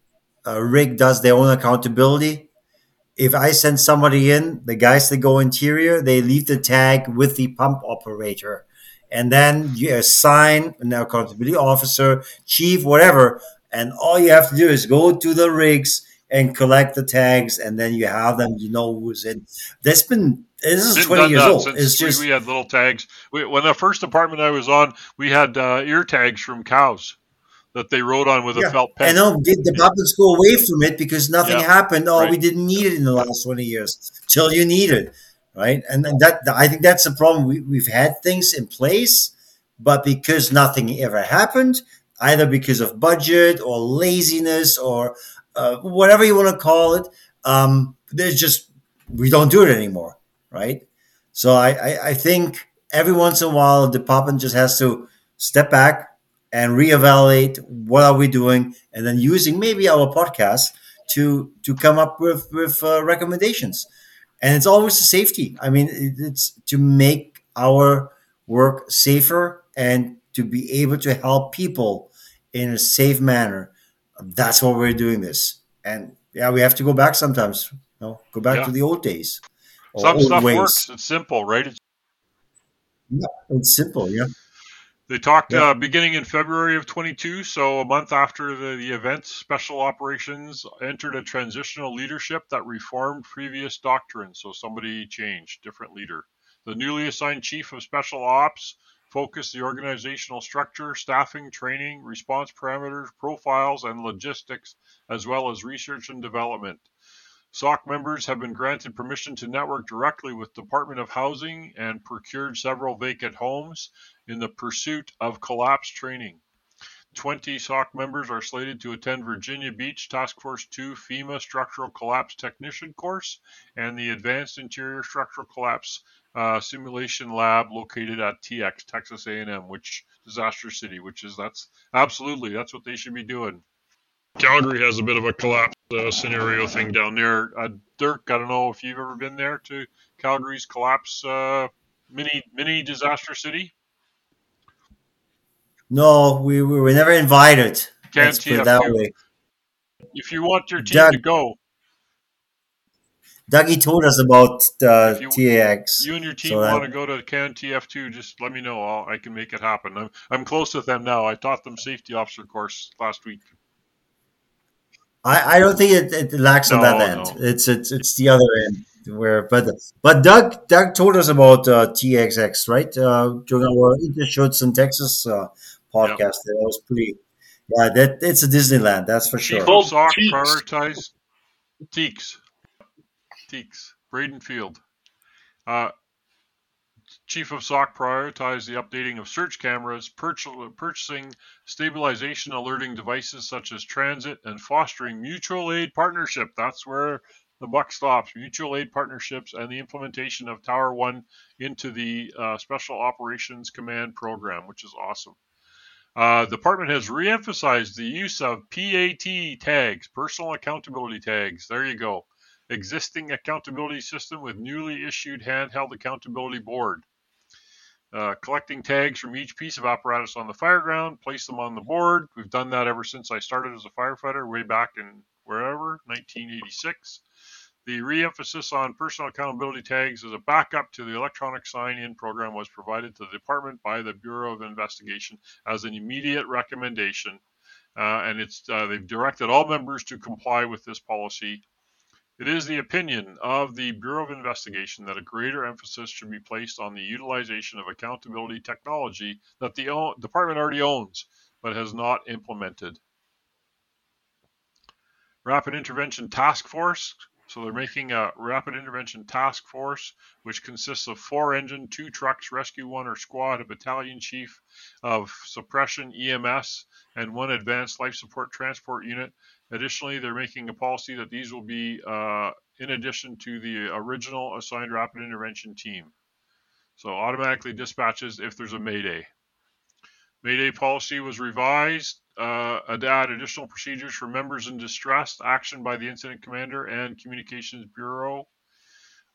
uh, rig does their own accountability if I send somebody in, the guys that go interior, they leave the tag with the pump operator. And then you assign an accountability officer, chief, whatever. And all you have to do is go to the rigs and collect the tags, and then you have them. You know who's in. That's been this is twenty years old. It's just we had little tags. We, when the first department I was on, we had uh, ear tags from cows that they rode on with yeah. a felt pen. And no, did the publics go away from it because nothing yeah. happened? Oh, right. we didn't need it in the last twenty years till you need it, right? And, that I think that's the problem. We, we've had things in place, but because nothing ever happened, either because of budget or laziness or uh, whatever you want to call it, um, there's just we don't do it anymore, right? So I, I, I think every once in a while, the department just has to step back and reevaluate what are we doing, and then using maybe our podcast to to come up with with uh, recommendations. And it's always the safety. I mean, it's to make our work safer and to be able to help people in a safe manner. That's why we're doing this. And yeah, we have to go back sometimes. You know, go back Yeah. to the old days. Some old stuff ways. works. It's simple, right? It's Yeah, it's simple. Yeah. They talked Yeah. uh, beginning in February of 22, so a month after the, the event, Special Operations entered a transitional leadership that reformed previous doctrine. So somebody changed, different leader. The newly assigned Chief of Special Ops focused the organizational structure, staffing, training, response parameters, profiles, and logistics, as well as research and development. SOC members have been granted permission to network directly with Department of Housing and procured several vacant homes in the pursuit of collapse training. 20 SOC members are slated to attend Virginia Beach Task Force 2 FEMA Structural Collapse Technician course and the Advanced Interior Structural Collapse uh, Simulation Lab located at TEEX Texas A&M, which disaster city, which is that's absolutely that's what they should be doing. Calgary has a bit of a collapse uh, scenario thing down there. Uh, Dirk, I don't know if you've ever been there to Calgary's collapse uh, mini mini disaster city. No, we, we were never invited. Can't put it that TFU. way. If you want your team Doug- to go, Dougie told us about the If you- TEEX. you and your team So that- want to go to Can TF2, just let me know. I'll, I can make it happen. I'm, I'm close with them now. I taught them safety officer course last week. I, I don't think it, it lacks on No, that end. no. It's it's it's the other end where but but Doug Doug told us about uh, TEEX right uh, during our Intershoots in Texas uh, podcast. That was pretty. Yeah, that it's a Disneyland. That's for sure. of Called SOC TEEX. prioritized TEEX. TEEX. Brayton Field. Uh, Chief of SOC prioritized the updating of search cameras, purchasing stabilization alerting devices such as transit, and fostering mutual aid partnership. That's where the buck stops. Mutual aid partnerships and the implementation of Tower One into the uh, Special Operations Command program, which is awesome. Uh, the department has re-emphasized the use of PAT tags, personal accountability tags. There you go. Existing accountability system with newly issued handheld accountability board. Uh, collecting tags from each piece of apparatus on the fireground, place them on the board. We've done that ever since I started as a firefighter, way back in wherever, 1986. The re-emphasis on personal accountability tags as a backup to the electronic sign-in program was provided to the department by the Bureau of Investigation as an immediate recommendation, uh, and it's uh, they've directed all members to comply with this policy. It is the opinion of the Bureau of Investigation that a greater emphasis should be placed on the utilization of accountability technology that the o- department already owns but has not implemented. Rapid Intervention Task Force. So they're making a rapid intervention task force, which consists of four engine, two trucks, rescue one or squad, a battalion chief of suppression EMS, and one advanced life support transport unit. Additionally, they're making a policy that these will be uh, in addition to the original assigned rapid intervention team. So automatically dispatches if there's a mayday. Mayday policy was revised uh, add additional procedures for members in distress, action by the incident commander and communications bureau.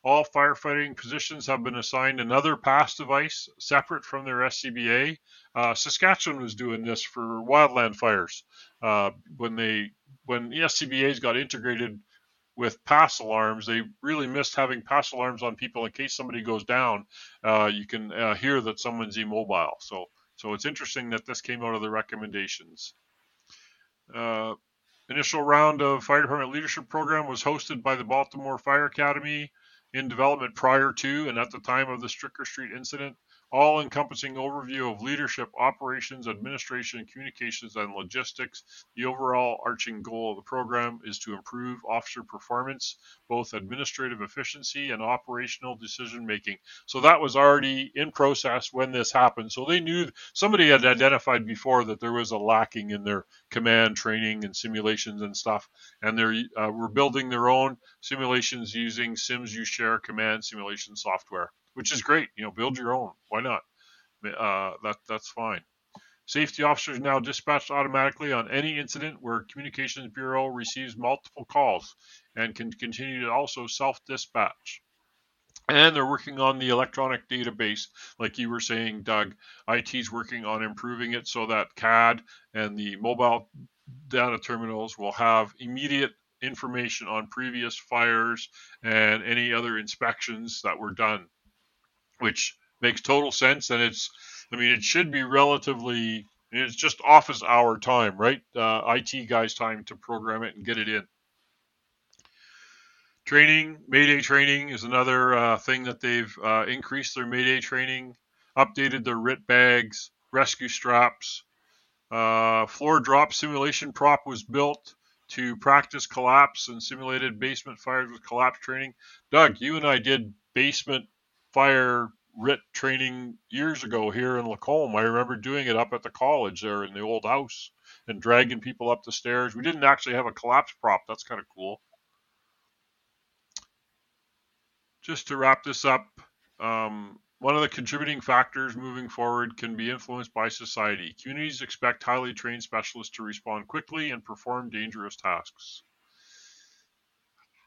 All firefighting positions have been assigned another pass device separate from their SCBA. Uh, Saskatchewan was doing this for wildland fires uh, when they when the SCBA's got integrated with pass alarms. They really missed having pass alarms on people in case somebody goes down. Uh, you can uh, hear that someone's immobile. So so it's interesting that this came out of the recommendations. Uh, initial round of fire department leadership program was hosted by the Baltimore Fire Academy in development prior to and at the time of the Stricker Street incident. All encompassing overview of leadership, operations, administration, communications, and logistics. The overall arching goal of the program is to improve officer performance, both administrative efficiency and operational decision making. So that was already in process when this happened. So they knew somebody had identified before that there was a lacking in their command training and simulations and stuff, and they uh, were building their own simulations using SimsUShare command simulation software which is great. You know, build your own. Why not? Uh, that that's fine. Safety officers now dispatched automatically on any incident where Communications Bureau receives multiple calls and can continue to also self-dispatch. And they're working on the electronic database, like you were saying, Doug. IT's working on improving it so that CAD and the mobile data terminals will have immediate information on previous fires and any other inspections that were done which makes total sense. And it's, I mean, it should be relatively, it's just office hour time, right? Uh, IT guys' time to program it and get it in. Training, Mayday training is another uh, thing that they've uh, increased their Mayday training, updated their RIT bags, rescue straps. Uh, floor drop simulation prop was built to practice collapse and simulated basement fires with collapse training. Doug, you and I did basement fire RIT training years ago here in Lacombe. I remember doing it up at the college there in the old house and dragging people up the stairs. We didn't actually have a collapse prop. That's kind of cool. Just to wrap this up, um, one of the contributing factors moving forward can be influenced by society. Communities expect highly trained specialists to respond quickly and perform dangerous tasks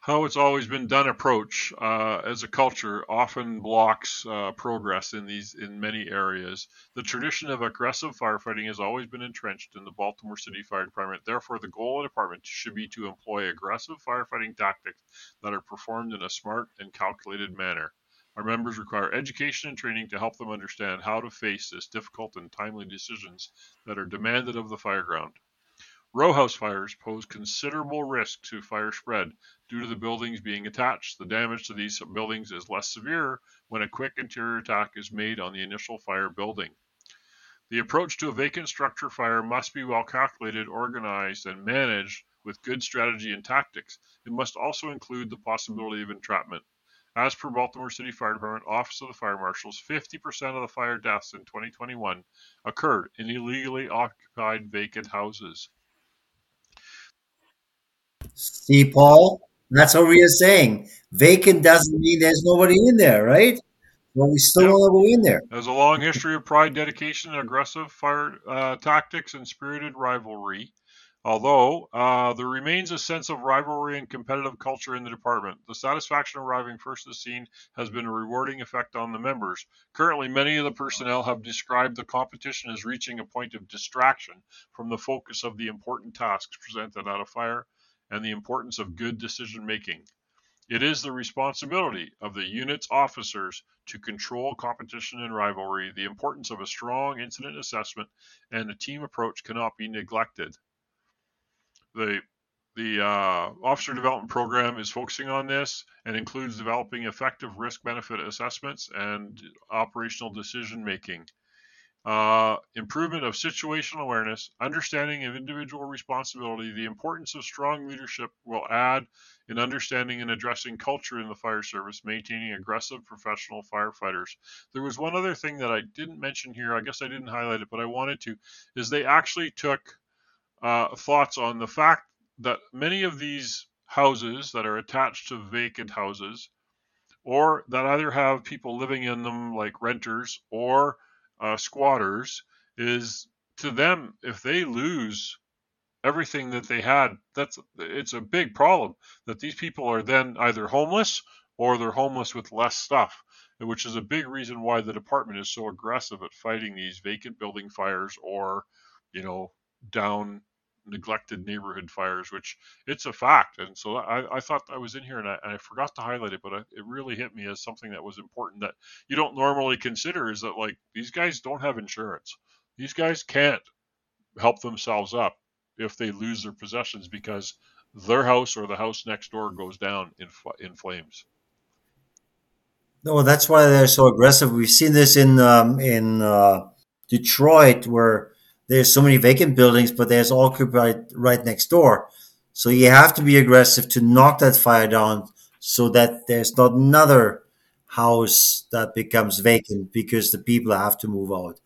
how it's always been done approach uh, as a culture often blocks uh, progress in these in many areas. The tradition of aggressive firefighting has always been entrenched in the Baltimore City Fire Department. Therefore, the goal of the department should be to employ aggressive firefighting tactics that are performed in a smart and calculated manner. Our members require education and training to help them understand how to face this difficult and timely decisions that are demanded of the fireground. Row house fires pose considerable risk to fire spread due to the buildings being attached. The damage to these buildings is less severe when a quick interior attack is made on the initial fire building. The approach to a vacant structure fire must be well calculated, organized, and managed with good strategy and tactics. It must also include the possibility of entrapment. As per Baltimore City Fire Department Office of the Fire Marshals, 50% of the fire deaths in 2021 occurred in illegally occupied vacant houses. See, Paul, that's what we are saying. Vacant doesn't mean there's nobody in there, right? Well, we still yep. want to go in there. There's a long history of pride, dedication, and aggressive fire uh, tactics and spirited rivalry. Although uh, there remains a sense of rivalry and competitive culture in the department, the satisfaction of arriving first at the scene has been a rewarding effect on the members. Currently, many of the personnel have described the competition as reaching a point of distraction from the focus of the important tasks presented at a fire and the importance of good decision making. It is the responsibility of the unit's officers to control competition and rivalry. The importance of a strong incident assessment and a team approach cannot be neglected. The the uh, officer development program is focusing on this and includes developing effective risk benefit assessments and operational decision making uh, improvement of situational awareness, understanding of individual responsibility, the importance of strong leadership will add in understanding and addressing culture in the fire service, maintaining aggressive professional firefighters. There was one other thing that I didn't mention here, I guess I didn't highlight it, but I wanted to, is they actually took uh, thoughts on the fact that many of these houses that are attached to vacant houses, or that either have people living in them like renters or uh, squatters is to them if they lose everything that they had that's it's a big problem that these people are then either homeless or they're homeless with less stuff which is a big reason why the department is so aggressive at fighting these vacant building fires or you know down neglected neighborhood fires, which it's a fact. And so I, I thought I was in here and I, and I forgot to highlight it, but I, it really hit me as something that was important that you don't normally consider is that like these guys don't have insurance. These guys can't help themselves up if they lose their possessions because their house or the house next door goes down in in flames. No, that's why they're so aggressive. We've seen this in um, in uh, Detroit, where there's so many vacant buildings, but there's occupied right next door. So you have to be aggressive to knock that fire down, so that there's not another house that becomes vacant because the people have to move out,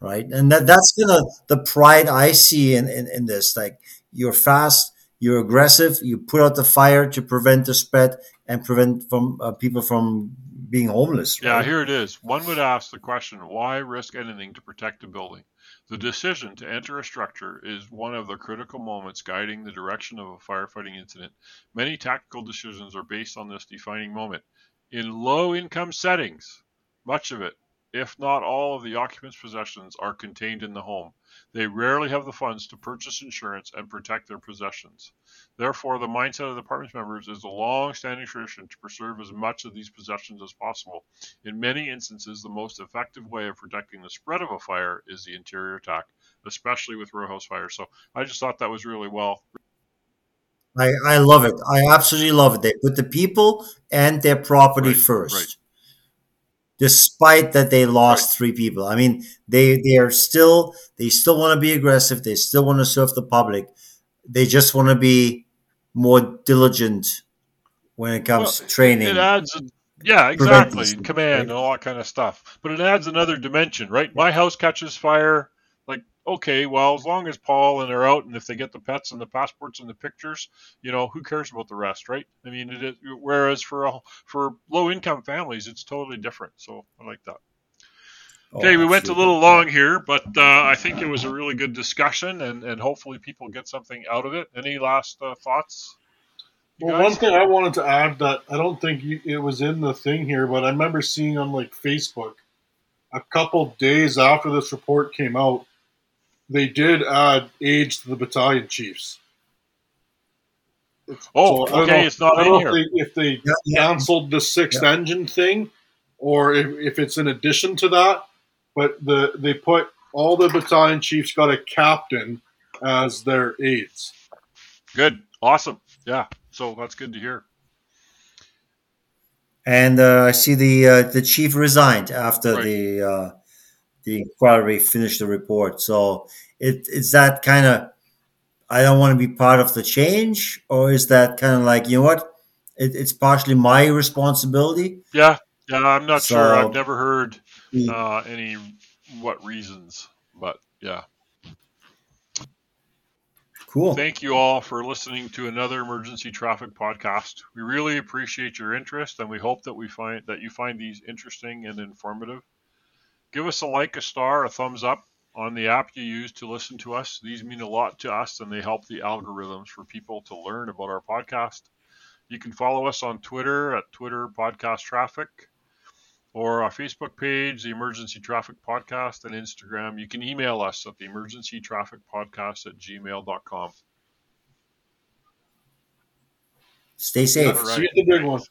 right? And that that's kind of the pride I see in, in in this. Like you're fast, you're aggressive, you put out the fire to prevent the spread and prevent from uh, people from being homeless. Right? Yeah, here it is. One would ask the question why risk anything to protect a building? The decision to enter a structure is one of the critical moments guiding the direction of a firefighting incident. Many tactical decisions are based on this defining moment. In low income settings, much of it, if not all of the occupant's possessions, are contained in the home. They rarely have the funds to purchase insurance and protect their possessions. Therefore, the mindset of the department's members is a long-standing tradition to preserve as much of these possessions as possible. In many instances, the most effective way of protecting the spread of a fire is the interior attack, especially with row house fires. So I just thought that was really well. I, I love it. I absolutely love it. They put the people and their property right, first. Right despite that they lost three people. I mean, they they are still they still want to be aggressive. They still want to serve the public. They just want to be more diligent when it comes well, to training. It adds, yeah, exactly, command right? and all that kind of stuff. But it adds another dimension, right? My house catches fire. Like, okay, well, as long as Paul and they're out, and if they get the pets and the passports and the pictures, you know, who cares about the rest, right? I mean, it is, whereas for a, for low income families, it's totally different. So I like that. Oh, okay, we went a little long here, but uh, I think it was a really good discussion, and, and hopefully people get something out of it. Any last uh, thoughts? Well, one thing I wanted to add that I don't think it was in the thing here, but I remember seeing on like Facebook a couple days after this report came out, they did add aides to the battalion chiefs. oh, so okay, know, it's not in here. If they, if they canceled the sixth yeah. engine thing, or if, if it's in addition to that but the they put all the battalion chiefs got a captain as their aides. Good, awesome, yeah. So that's good to hear. And uh, I see the uh, the chief resigned after right. the uh, the inquiry finished the report. So it, it's that kind of I don't want to be part of the change, or is that kind of like you know what? It, it's partially my responsibility. Yeah, yeah. I'm not so, sure. I've never heard uh, any what reasons, but yeah. Cool. Thank you all for listening to another emergency traffic podcast. We really appreciate your interest, and we hope that we find that you find these interesting and informative. Give us a like, a star, a thumbs up on the app you use to listen to us. These mean a lot to us, and they help the algorithms for people to learn about our podcast. You can follow us on Twitter at Twitter Podcast Traffic or our Facebook page, the Emergency Traffic Podcast, and Instagram. You can email us at the Emergency Traffic Podcast at gmail.com. Stay safe. Right. See you at the big one.